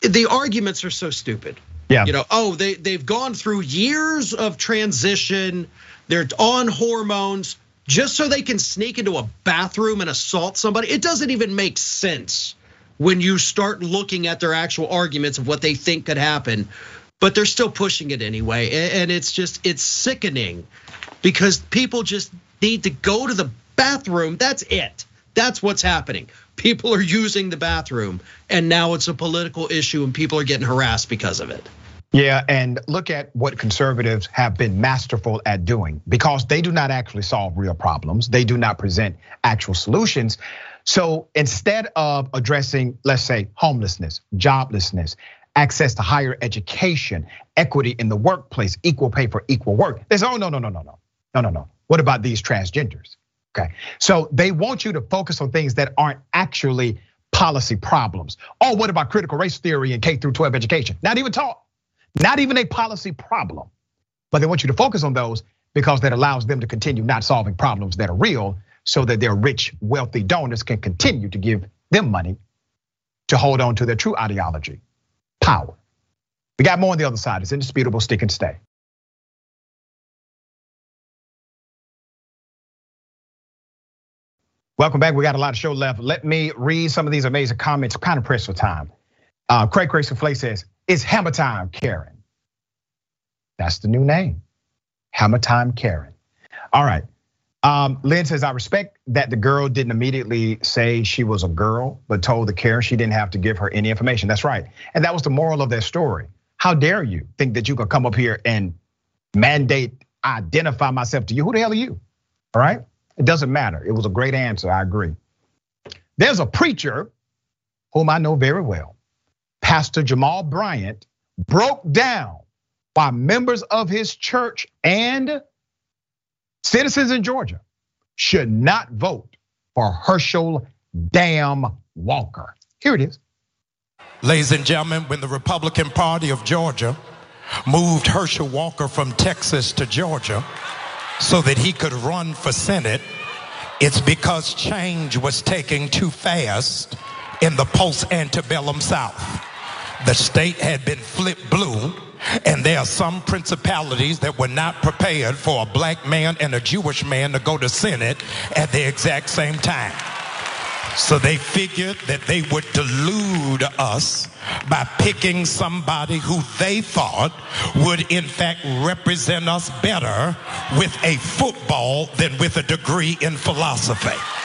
the arguments are so stupid. Yeah. You know, oh, they they've gone through years of transition. They're on hormones just so they can sneak into a bathroom and assault somebody. It doesn't even make sense when you start looking at their actual arguments of what they think could happen but they're still pushing it anyway. And it's just, it's sickening because people just need to go to the bathroom. That's it. That's what's happening. People are using the bathroom and now it's a political issue and people are getting harassed because of it. Yeah, and look at what conservatives have been masterful at doing because they do not actually solve real problems. They do not present actual solutions. So instead of addressing, let's say, homelessness, joblessness, access to higher education, equity in the workplace, equal pay for equal work. They say, oh, no, no, no, no, no, no, no, no. What about these transgenders? Okay, so they want you to focus on things that aren't actually policy problems. Oh, what about critical race theory in K through 12 education? Not even taught, not even a policy problem. But they want you to focus on those because that allows them to continue not solving problems that are real so that their rich, wealthy donors can continue to give them money to hold on to their true ideology power. We got more on the other side. It's indisputable, stick and stay. Welcome back. We got a lot of show left. Let me read some of these amazing comments. Kind of pressed for time. Uh, Craig Grayson Flay says, "It's Hammer Time, Karen." That's the new name, Hammer Time, Karen. All right. Um, Lynn says, I respect that the girl didn't immediately say she was a girl, but told the Karen she didn't have to give her any information. That's right. And that was the moral of that story. How dare you think that you could come up here and mandate, identify myself to you? Who the hell are you? All right. It doesn't matter. It was a great answer. I agree. There's a preacher whom I know very well, Pastor Jamal Bryant, broke down why members of his church and Citizens in Georgia should not vote for Herschel Damn Walker. Here it is. Ladies and gentlemen, when the Republican Party of Georgia moved Herschel Walker from Texas to Georgia so that he could run for Senate, it's because change was taking too fast in the post antebellum South. The state had been flipped blue and there are some principalities that were not prepared for a black man and a Jewish man to go to Senate at the exact same time. So they figured that they would delude us by picking somebody who they thought would in fact represent us better with a football than with a degree in philosophy.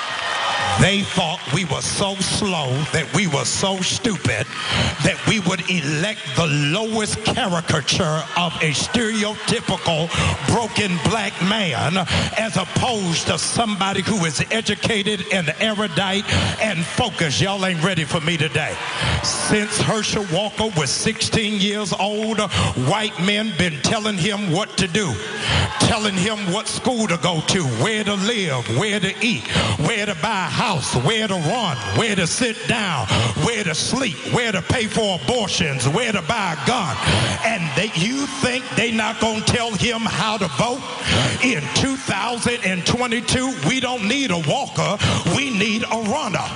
They thought we were so slow, that we were so stupid, that we would elect the lowest caricature of a stereotypical broken black man as opposed to somebody who is educated and erudite and focused. Y'all ain't ready for me today. Since Herschel Walker was 16 years old, white men been telling him what to do, telling him what school to go to, where to live, where to eat, where to buy house, where to run, where to sit down, where to sleep, where to pay for abortions, where to buy a gun. And they, you think they not going to tell him how to vote? In 2022, we don't need a walker. We need a runner.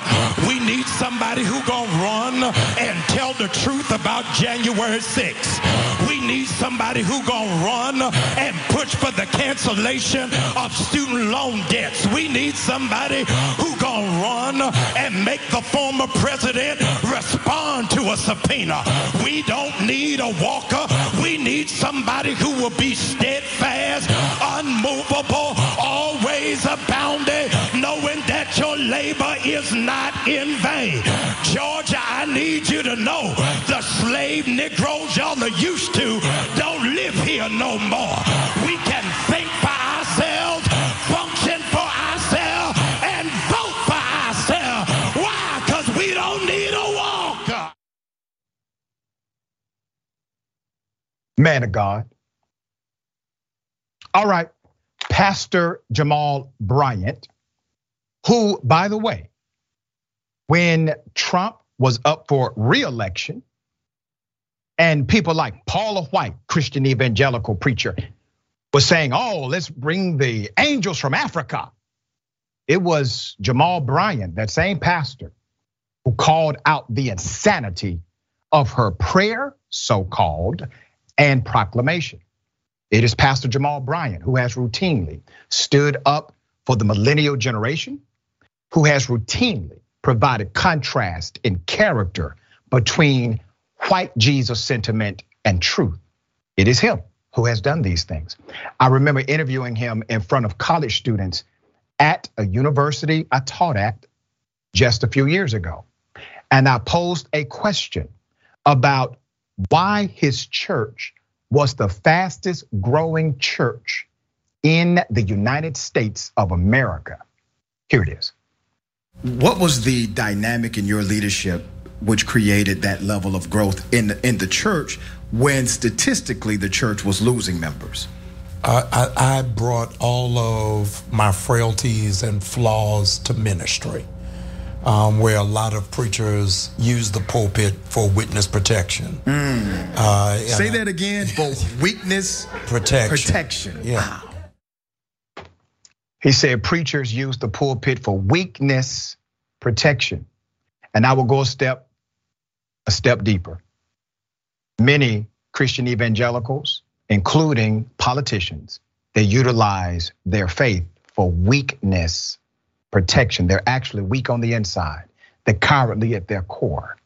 We need somebody who going to run and tell the truth about January 6th. We need somebody who to run and push for the cancellation of student loan debts. We need somebody who to run and make the former president respond to a subpoena. We don't need a walker. We need somebody who will be steadfast, unmovable, always abounding, labor is not in vain. Georgia, I need you to know the slave Negroes y'all are used to don't live here no more. We can think for ourselves, function for ourselves, and vote for ourselves. Why? Because we don't need a walker. Man of God. All right, Pastor Jamal Bryant, who, by the way, when Trump was up for reelection, and people like Paula White, Christian evangelical preacher, was saying, oh, let's bring the angels from Africa. It was Jamal Bryant, that same pastor, who called out the insanity of her prayer, so called, and proclamation. It is Pastor Jamal Bryant who has routinely stood up for the millennial generation, who has routinely provided contrast in character between white Jesus sentiment and truth. It is him who has done these things. I remember interviewing him in front of college students at a university I taught at just a few years ago. And I posed a question about why his church was the fastest growing church in the United States of America. Here it is. What was the dynamic in your leadership which created that level of growth in the, in the church when statistically the church was losing members? I, I brought all of my frailties and flaws to ministry, um, where a lot of preachers use the pulpit for witness protection. Mm. Uh, Say and I- that again. Both weakness protection. protection. Yeah. He said preachers use the pulpit for weakness protection. And I will go a step a step deeper. Many Christian evangelicals, including politicians, they utilize their faith for weakness protection. They're actually weak on the inside. They're cowardly at their core.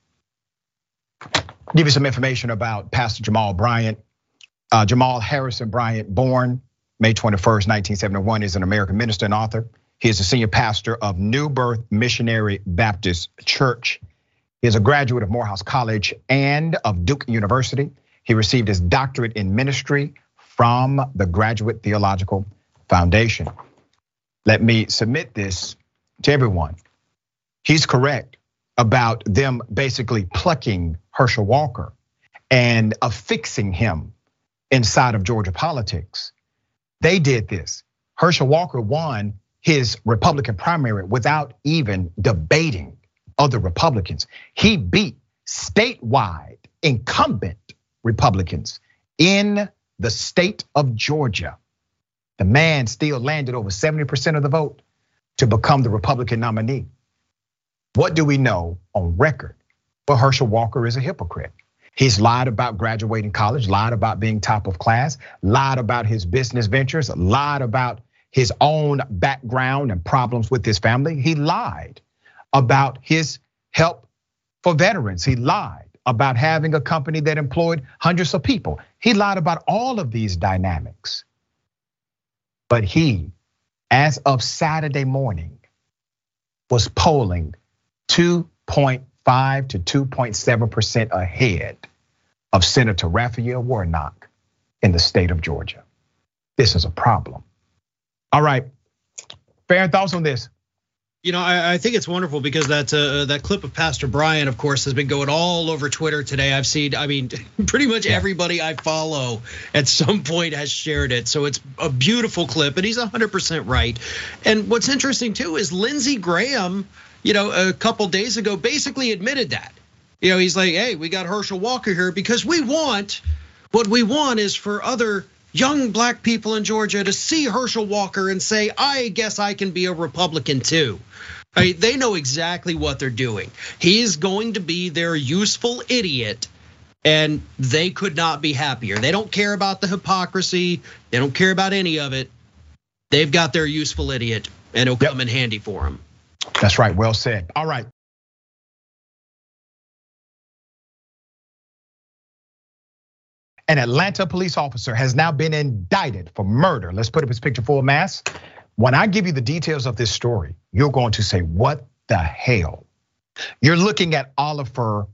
Give you some information about Pastor Jamal Bryant. Uh, Jamal Harrison Bryant, born May 21st, 1971, is an American minister and author. He is a senior pastor of New Birth Missionary Baptist Church. He is a graduate of Morehouse College and of Duke University. He received his doctorate in ministry from the Graduate Theological Foundation. Let me submit this to everyone. He's correct about them basically plucking Herschel Walker and affixing him inside of Georgia politics. They did this. Herschel Walker won his Republican primary without even debating other Republicans. He beat statewide incumbent Republicans in the state of Georgia. The man still landed over 70% of the vote to become the Republican nominee. What do we know on record? Well, Herschel Walker is a hypocrite. He's lied about graduating college, lied about being top of class, lied about his business ventures, lied about his own background and problems with his family. He lied about his help for veterans. He lied about having a company that employed hundreds of people. He lied about all of these dynamics. But he, as of Saturday morning, was polling 2.5 to 2.7% ahead of Senator Raphael Warnock in the state of Georgia. This is a problem. All right, fair thoughts on this. You know, I, I, think it's wonderful because that uh, that clip of Pastor Bryant, of course, has been going all over Twitter today. I've seen, I mean, pretty much everybody I follow at some point has shared it. So it's a beautiful clip, and he's 100% right. And what's interesting too is Lindsey Graham, you know, a couple days ago basically admitted that. You know, he's like, hey, we got Herschel Walker here because we want what we want is for other young black people in Georgia to see Herschel Walker and say, I guess I can be a Republican too. Right? They know exactly what they're doing. He is going to be their useful idiot, and they could not be happier. They don't care about the hypocrisy, they don't care about any of it. They've got their useful idiot, and it'll come in handy for them. That's right. Well said. All right. An Atlanta police officer has now been indicted for murder. Let's put up his picture full mass. When I give you the details of this story, you're going to say, What the hell? You're looking at Oliver,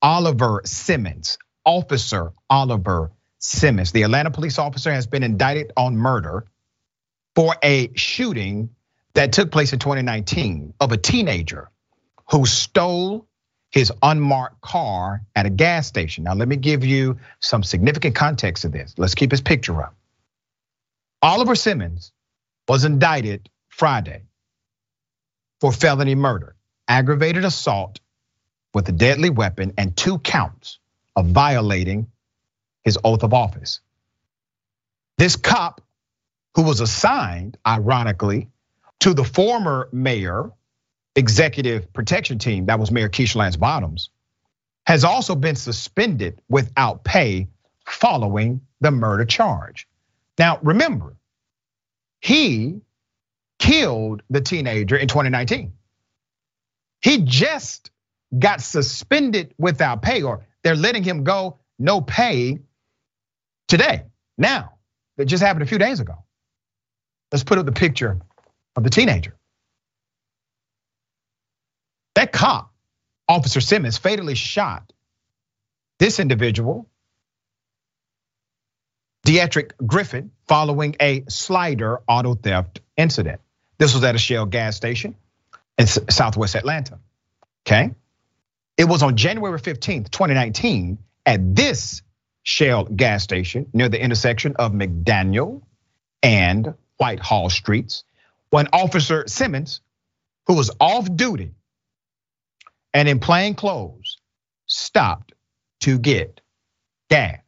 Oliver Simmons, Officer Oliver Simmons. The Atlanta police officer has been indicted on murder for a shooting that took place in 2019 of a teenager who stole his unmarked car at a gas station. Now, let me give you some significant context to this. Let's keep his picture up. Oliver Simmons was indicted Friday for felony murder, aggravated assault with a deadly weapon, and two counts of violating his oath of office. This cop, who was assigned, ironically, to the former mayor executive protection team, that was Mayor Keisha Lance Bottoms, has also been suspended without pay following the murder charge. Now, remember, he killed the teenager in 2019. He just got suspended without pay, or they're letting him go no pay today. Now, that just happened a few days ago. Let's put up the picture of the teenager. That cop, Officer Simmons, fatally shot this individual, Dietrich Griffin, following a slider auto theft incident. This was at a Shell gas station in Southwest Atlanta. Okay. It was on January 15th, 2019, at this Shell gas station near the intersection of McDaniel and Whitehall Streets when Officer Simmons, who was off duty and in plain clothes stopped to get gas.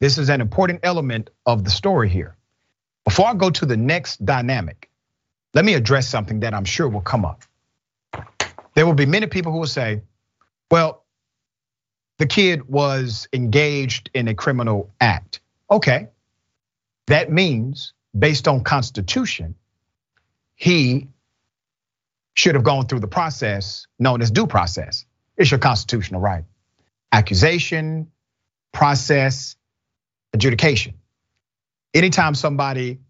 This is an important element of the story here. Before I go to the next dynamic, let me address something that I'm sure will come up. There will be many people who will say, well, the kid was engaged in a criminal act. Okay, that means based on constitution, he should have gone through the process known as due process. It's your constitutional right. Accusation, process, adjudication. Anytime somebody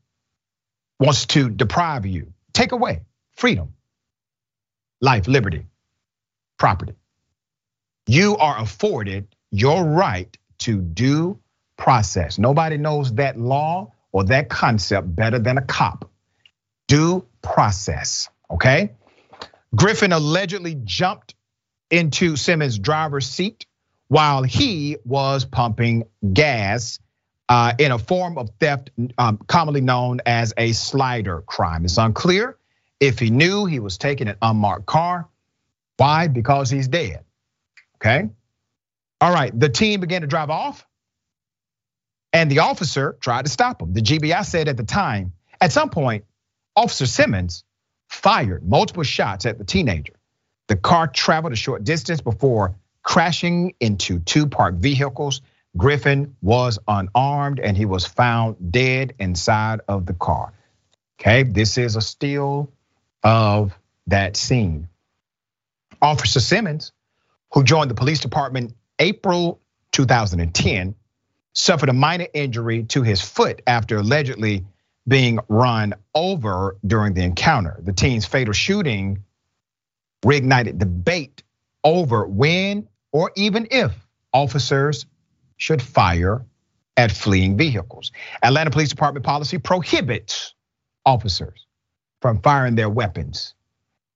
wants to deprive you, take away freedom, life, liberty, property, you are afforded your right to due process. Nobody knows that law or that concept better than a cop. Due process, okay? Griffin allegedly jumped into Simmons' driver's seat while he was pumping gas uh, in a form of theft um, commonly known as a slider crime. It's unclear if he knew he was taking an unmarked car. Why? Because he's dead. Okay. All right. The team began to drive off, and the officer tried to stop him. The GBI said at the time, at some point, Officer Simmons fired multiple shots at the teenager. The car traveled a short distance before crashing into two parked vehicles. Griffin was unarmed and he was found dead inside of the car. Okay, this is a still of that scene. Officer Simmons, who joined the police department April 2010, suffered a minor injury to his foot after allegedly being run over during the encounter. The teen's fatal shooting reignited debate over when or even if officers should fire at fleeing vehicles. Atlanta Police Department policy prohibits officers from firing their weapons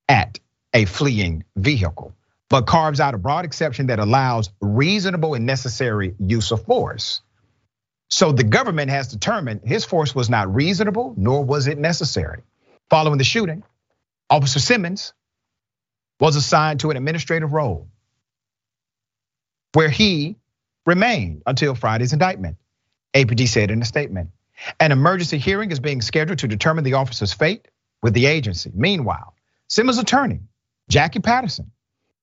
at a fleeing vehicle, but carves out a broad exception that allows reasonable and necessary use of force. So the government has determined his force was not reasonable, nor was it necessary. Following the shooting, Officer Simmons was assigned to an administrative role where he remained until Friday's indictment. APD said in a statement. An emergency hearing is being scheduled to determine the officer's fate with the agency. Meanwhile, Simmons' attorney, Jackie Patterson,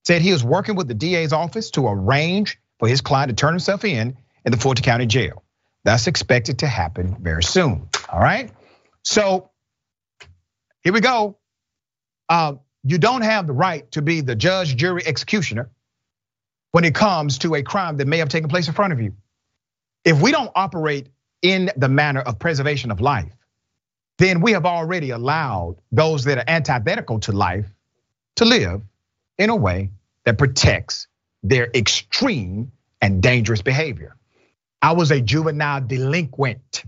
said he was working with the DA's office to arrange for his client to turn himself in in the Fulton County Jail. That's expected to happen very soon. All right. So here we go. Uh, you don't have the right to be the judge, jury, executioner when it comes to a crime that may have taken place in front of you. If we don't operate in the manner of preservation of life, then we have already allowed those that are antithetical to life to live in a way that protects their extreme and dangerous behavior. I was a juvenile delinquent,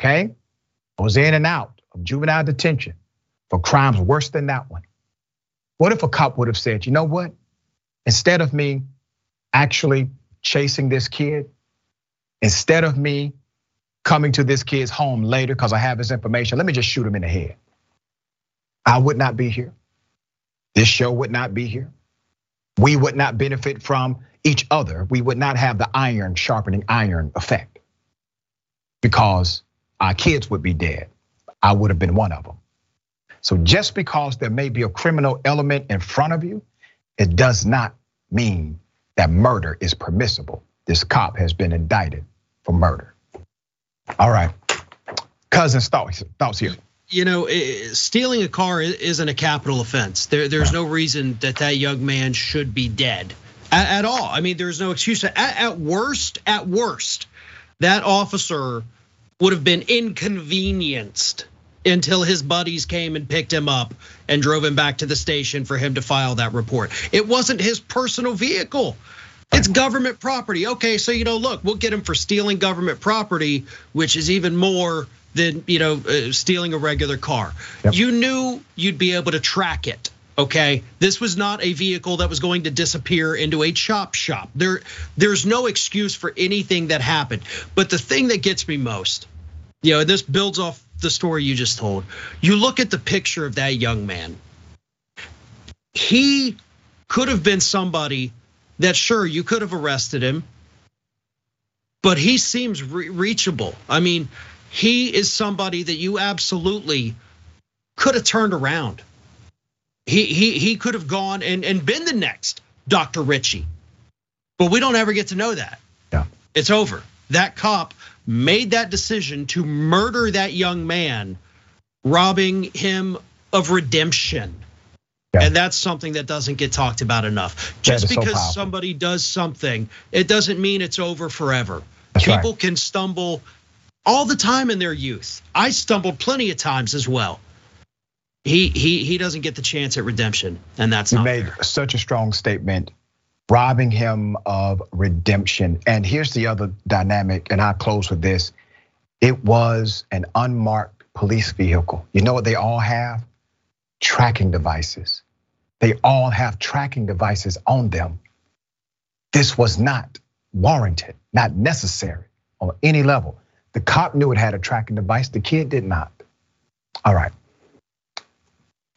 okay? I was in and out of juvenile detention for crimes worse than that one. What if a cop would have said, you know what? Instead of me actually chasing this kid, instead of me coming to this kid's home later because I have his information, let me just shoot him in the head. I would not be here. This show would not be here. We would not benefit from each other, we would not have the iron sharpening iron effect because our kids would be dead. I would have been one of them. So just because there may be a criminal element in front of you, it does not mean that murder is permissible. This cop has been indicted for murder. All right, Cousins thoughts thoughts here. You know, stealing a car isn't a capital offense. There, there's no reason that that young man should be dead at, at all. I mean, there's no excuse. At, at worst, at worst, that officer would have been inconvenienced until his buddies came and picked him up and drove him back to the station for him to file that report. It wasn't his personal vehicle. It's government property. Okay, so you know, look, we'll get him for stealing government property, which is even more than you know uh, stealing a regular car. Yep. You knew you'd be able to track it. Okay, this was not a vehicle that was going to disappear into a chop shop. There, there's no excuse for anything that happened. But the thing that gets me most, you know, this builds off the story you just told. You look at the picture of that young man. He could have been somebody that, sure, you could have arrested him, but he seems re- reachable. I mean, he is somebody that you absolutely could have turned around. He he he could have gone and, and been the next Dr. Richey. But we don't ever get to know that. Yeah. It's over. That cop made that decision to murder that young man, robbing him of redemption. Yeah. And that's something that doesn't get talked about enough. Just because so somebody does something, it doesn't mean it's over forever. That's People right. can stumble all the time in their youth. I stumbled plenty of times as well he he he doesn't get the chance at redemption, and that's you made fair. such a strong statement, robbing him of redemption. And here's the other dynamic, and I'll close with this. It was an unmarked police vehicle. You know what they all have? Tracking devices. They all have tracking devices on them. This was not warranted, not necessary on any level. The cop knew it had a tracking device, the kid did not. All right.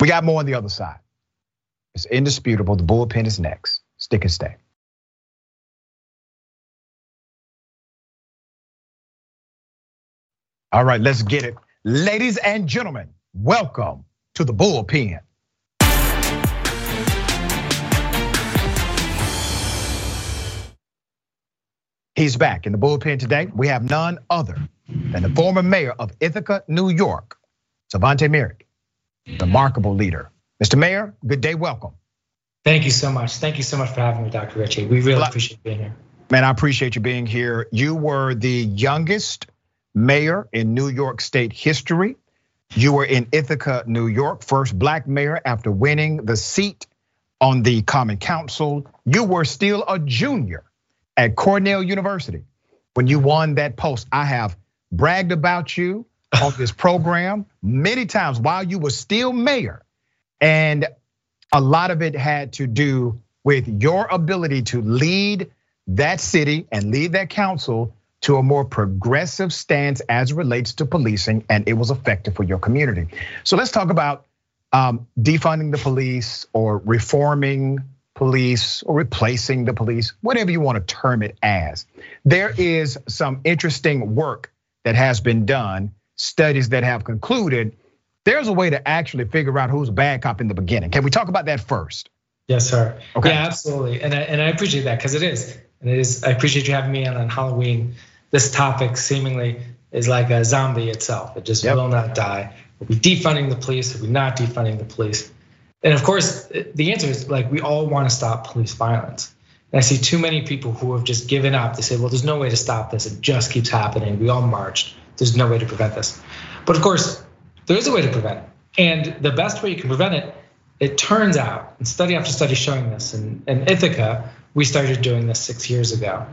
We got more on the other side. It's indisputable. The bullpen is next. Stick and stay. All right, let's get it. Ladies and gentlemen, welcome to the bullpen. He's back in the bullpen today. We have none other than the former mayor of Ithaca, New York, Svante Myrick remarkable leader. Mr. Mayor, good day, welcome. Thank you so much. Thank you so much for having me, Dr. Richey. We really well, appreciate being here. Man, I appreciate you being here. You were the youngest mayor in New York State history. You were in Ithaca, New York, first black mayor after winning the seat on the Common Council. You were still a junior at Cornell University when you won that post. I have bragged about you on this program many times while you were still mayor. And a lot of it had to do with your ability to lead that city and lead that council to a more progressive stance as relates to policing, and it was effective for your community. So let's talk about um, defunding the police or reforming police or replacing the police, whatever you want to term it as. There is some interesting work that has been done, studies that have concluded there's a way to actually figure out who's a bad cop in the beginning. Can we talk about that first? Yes, sir. Okay. Yeah, absolutely. And I, and I appreciate that because it is. And it is. I appreciate you having me on on Halloween. This topic seemingly is like a zombie itself. It just yep. will not die. Are we defunding the police? Are we not defunding the police? And of course, the answer is like we all want to stop police violence. And I see too many people who have just given up. They say, well, there's no way to stop this. It just keeps happening. We all marched. There's no way to prevent this. But of course, there is a way to prevent it. And the best way you can prevent it, it turns out, and study after study showing this, and, in Ithaca, we started doing this six years ago,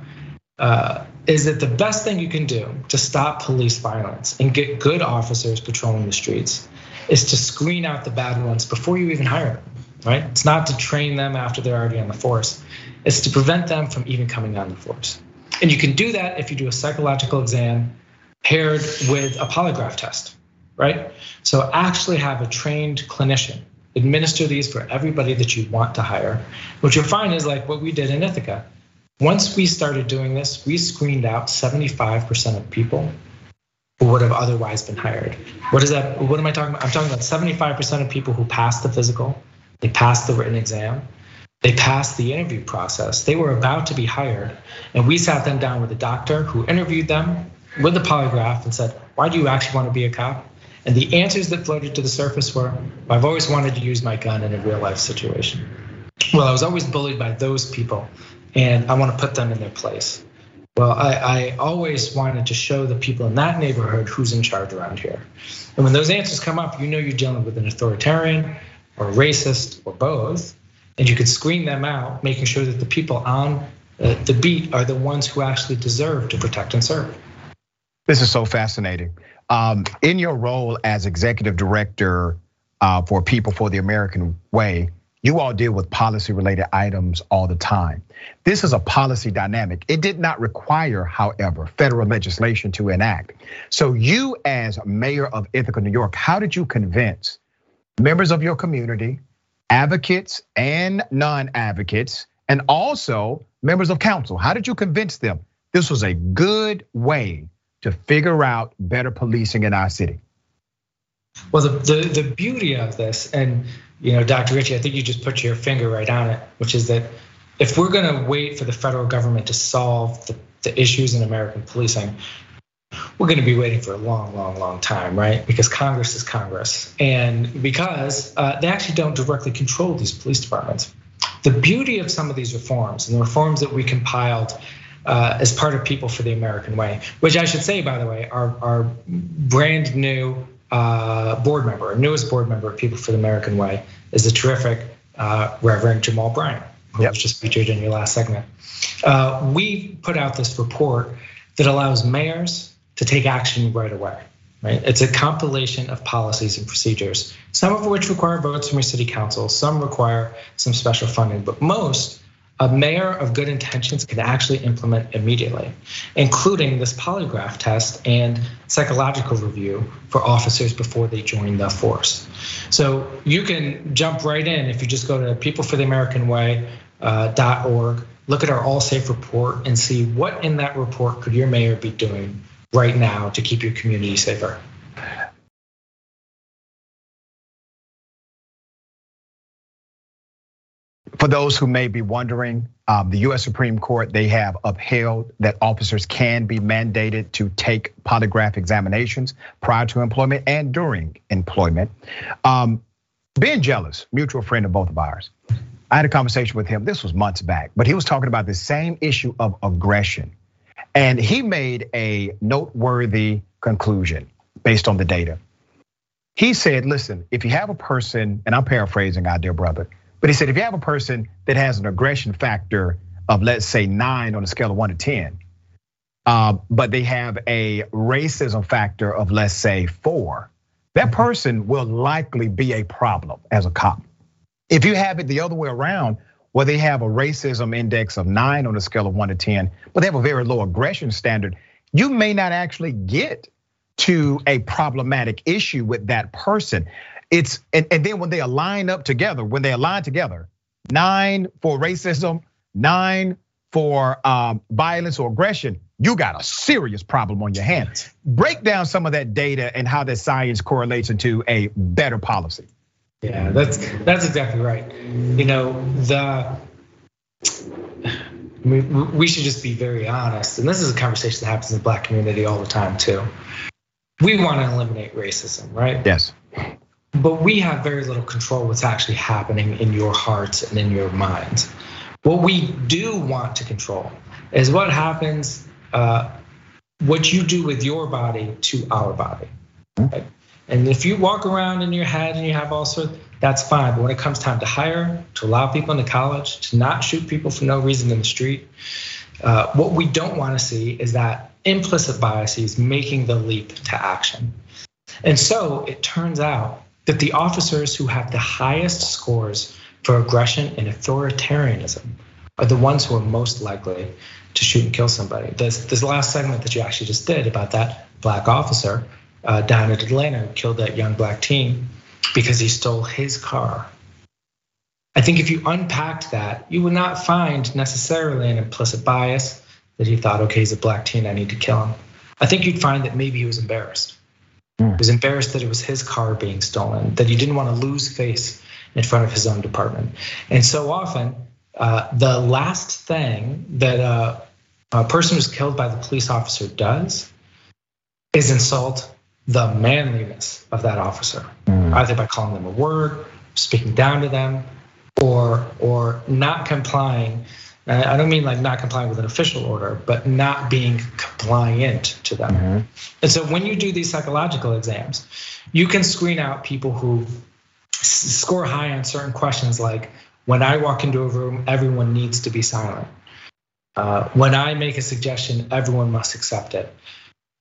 uh, is that the best thing you can do to stop police violence and get good officers patrolling the streets is to screen out the bad ones before you even hire them, right? It's not to train them after they're already on the force. It's to prevent them from even coming on the force. And you can do that if you do a psychological exam paired with a polygraph test right? So actually have a trained clinician administer these for everybody that you want to hire. What you'll find is like what we did in Ithaca. Once we started doing this, we screened out 75% of people who would have otherwise been hired. What is that? What am I talking about? I'm talking about 75% of people who passed the physical, they passed the written exam, they passed the interview process. They were about to be hired, and we sat them down with a doctor who interviewed them with the polygraph and said, "Why do you actually want to be a cop?" And the answers that floated to the surface were I've always wanted to use my gun in a real life situation. Well, I was always bullied by those people, and I want to put them in their place. Well, I, I, always wanted to show the people in that neighborhood who's in charge around here. And when those answers come up, you know you're dealing with an authoritarian or racist or both. And you could screen them out, making sure that the people on uh, the beat are the ones who actually deserve to protect and serve. This is so fascinating. Um, in your role as executive director uh, for People for the American Way, you all deal with policy related items all the time. This is a policy dynamic. It did not require, however, federal legislation to enact. So, you as mayor of Ithaca, New York, how did you convince members of your community, advocates and non advocates, and also members of council? How did you convince them this was a good way to figure out better policing in our city? Well, the, the, the beauty of this, and you know, Dr. Richey, I think you just put your finger right on it, which is that if we're going to wait for the federal government to solve the, the issues in American policing, we're going to be waiting for a long, long, long time, right? Because Congress is Congress, and because uh, they actually don't directly control these police departments. The beauty of some of these reforms and the reforms that we compiled uh, as part of People for the American Way, which I should say, by the way, our, our brand new uh, board member, our newest board member of People for the American Way, is the terrific uh, Reverend Jamal Bryant, who yep. was just featured in your last segment. Uh, we put out this report that allows mayors to take action right away. Right? It's a compilation of policies and procedures, some of which require votes from your city council, some require some special funding, but most a mayor of good intentions can actually implement immediately, including this polygraph test and psychological review for officers before they join the force. So you can jump right in if you just go to peoplefortheamericanway.org, look at our All Safe report, and see what in that report could your mayor be doing right now to keep your community safer. For those who may be wondering, um, the US Supreme Court, they have upheld that officers can be mandated to take polygraph examinations prior to employment and during employment. Um, Ben Jealous, mutual friend of both of ours, I had a conversation with him, this was months back, but he was talking about the same issue of aggression. And he made a noteworthy conclusion based on the data. He said, listen, if you have a person, and I'm paraphrasing our dear brother, but he said if you have a person that has an aggression factor of let's say nine on a scale of one to 10, uh, but they have a racism factor of let's say four, that person will likely be a problem as a cop. If you have it the other way around, where they have a racism index of nine on a scale of one to 10, but they have a very low aggression standard, you may not actually get to a problematic issue with that person. It's and, and then when they align up together, when they align together, nine for racism, nine for um, violence or aggression, you got a serious problem on your hands. Break down some of that data and how that science correlates into a better policy. Yeah, that's that's exactly right. You know, the I mean, we should just be very honest, and this is a conversation that happens in the black community all the time too. We want to eliminate racism, right? Yes. But we have very little control what's actually happening in your heart and in your mind. What we do want to control is what happens, uh, what you do with your body to our body. And if you walk around in your head and you have all sorts, that's fine. But when it comes time to hire, to allow people into college, to not shoot people for no reason in the street, uh, what we don't want to see is that implicit biases making the leap to action. And so it turns out that the officers who have the highest scores for aggression and authoritarianism are the ones who are most likely to shoot and kill somebody. This, this last segment that you actually just did about that black officer uh, down in Atlanta who killed that young black teen because he stole his car. I think if you unpacked that, you would not find necessarily an implicit bias that he thought, okay, he's a black teen, I need to kill him. I think you'd find that maybe he was embarrassed. Mm. He was embarrassed that it was his car being stolen, that he didn't want to lose face in front of his own department. And so often, uh, the last thing that a, a person who's killed by the police officer does is insult the manliness of that officer, mm. either by calling them a word, speaking down to them, or or not complying. I don't mean like not complying with an official order, but not being compliant to them. Mm-hmm. And so when you do these psychological exams, you can screen out people who score high on certain questions like when I walk into a room, everyone needs to be silent. Uh, when I make a suggestion, everyone must accept it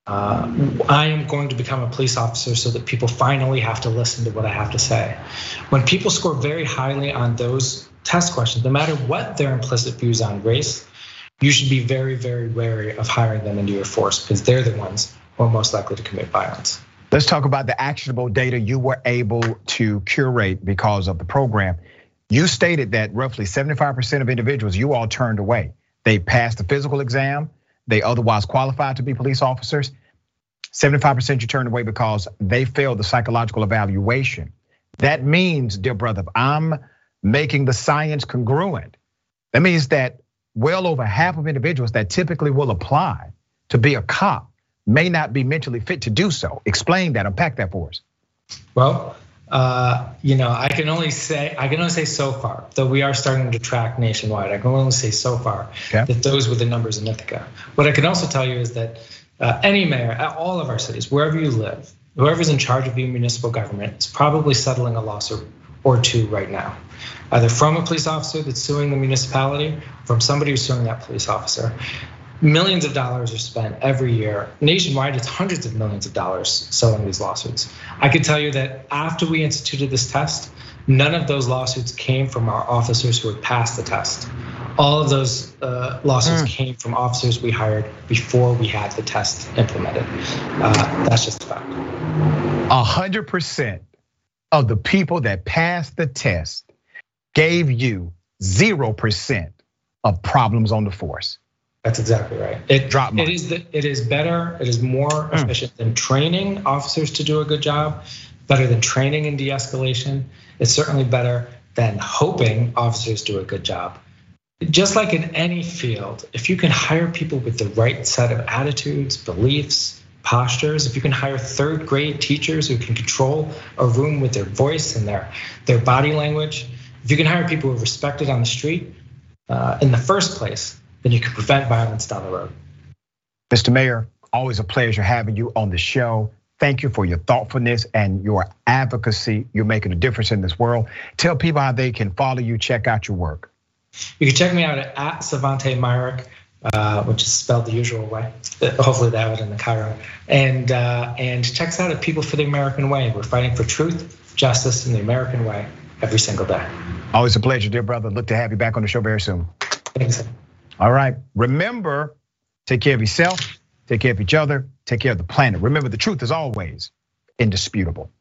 uh, I am going to become a police officer so that people finally have to listen to what I have to say. When people score very highly on those test questions, no matter what their implicit views on race, you should be very, very wary of hiring them into your force because they're the ones who are most likely to commit violence. Let's talk about the actionable data you were able to curate because of the program. You stated that roughly 75% of individuals you all turned away. They passed the physical exam, they otherwise qualified to be police officers. 75% you turned away because they failed the psychological evaluation. That means, dear brother, I'm making the science congruent. That means that well over half of individuals that typically will apply to be a cop may not be mentally fit to do so. Explain that, unpack that for us. Well, uh, you know, I can only say I can only say so far, though we are starting to track nationwide. I can only say so far okay. that those were the numbers in Ithaca. What I can also tell you is that uh, any mayor at all of our cities, wherever you live, whoever's in charge of your municipal government is probably settling a lawsuit or two right now, either from a police officer that's suing the municipality, from somebody who's suing that police officer. Millions of dollars are spent every year. Nationwide, it's hundreds of millions of dollars selling these lawsuits. I can tell you that after we instituted this test, none of those lawsuits came from our officers who had passed the test. All of those uh, lawsuits mm. came from officers we hired before we had the test implemented. Uh, that's just a fact. A hundred percent of the people that passed the test gave you zero percent of problems on the force. That's exactly right. It dropped. It is the, it is better. It is more mm. efficient than training officers to do a good job. Better than training in de-escalation. It's certainly better than hoping officers do a good job. Just like in any field, if you can hire people with the right set of attitudes, beliefs, postures, if you can hire third grade teachers who can control a room with their voice and their their body language, if you can hire people who are respected on the street uh, in the first place, then you can prevent violence down the road. Mr. Mayor, always a pleasure having you on the show. Thank you for your thoughtfulness and your advocacy. You're making a difference in this world. Tell people how they can follow you, check out your work. You can check me out at, at Svante Myrick, uh, which is spelled the usual way. Hopefully they have it in the chyron. And uh, and check out at People for the American Way. We're fighting for truth, justice, and the American way. every single day. Always a pleasure, dear brother. Look to have you back on the show very soon. Thanks. All right. Remember, take care of yourself, take care of each other, take care of the planet. Remember, the truth is always indisputable.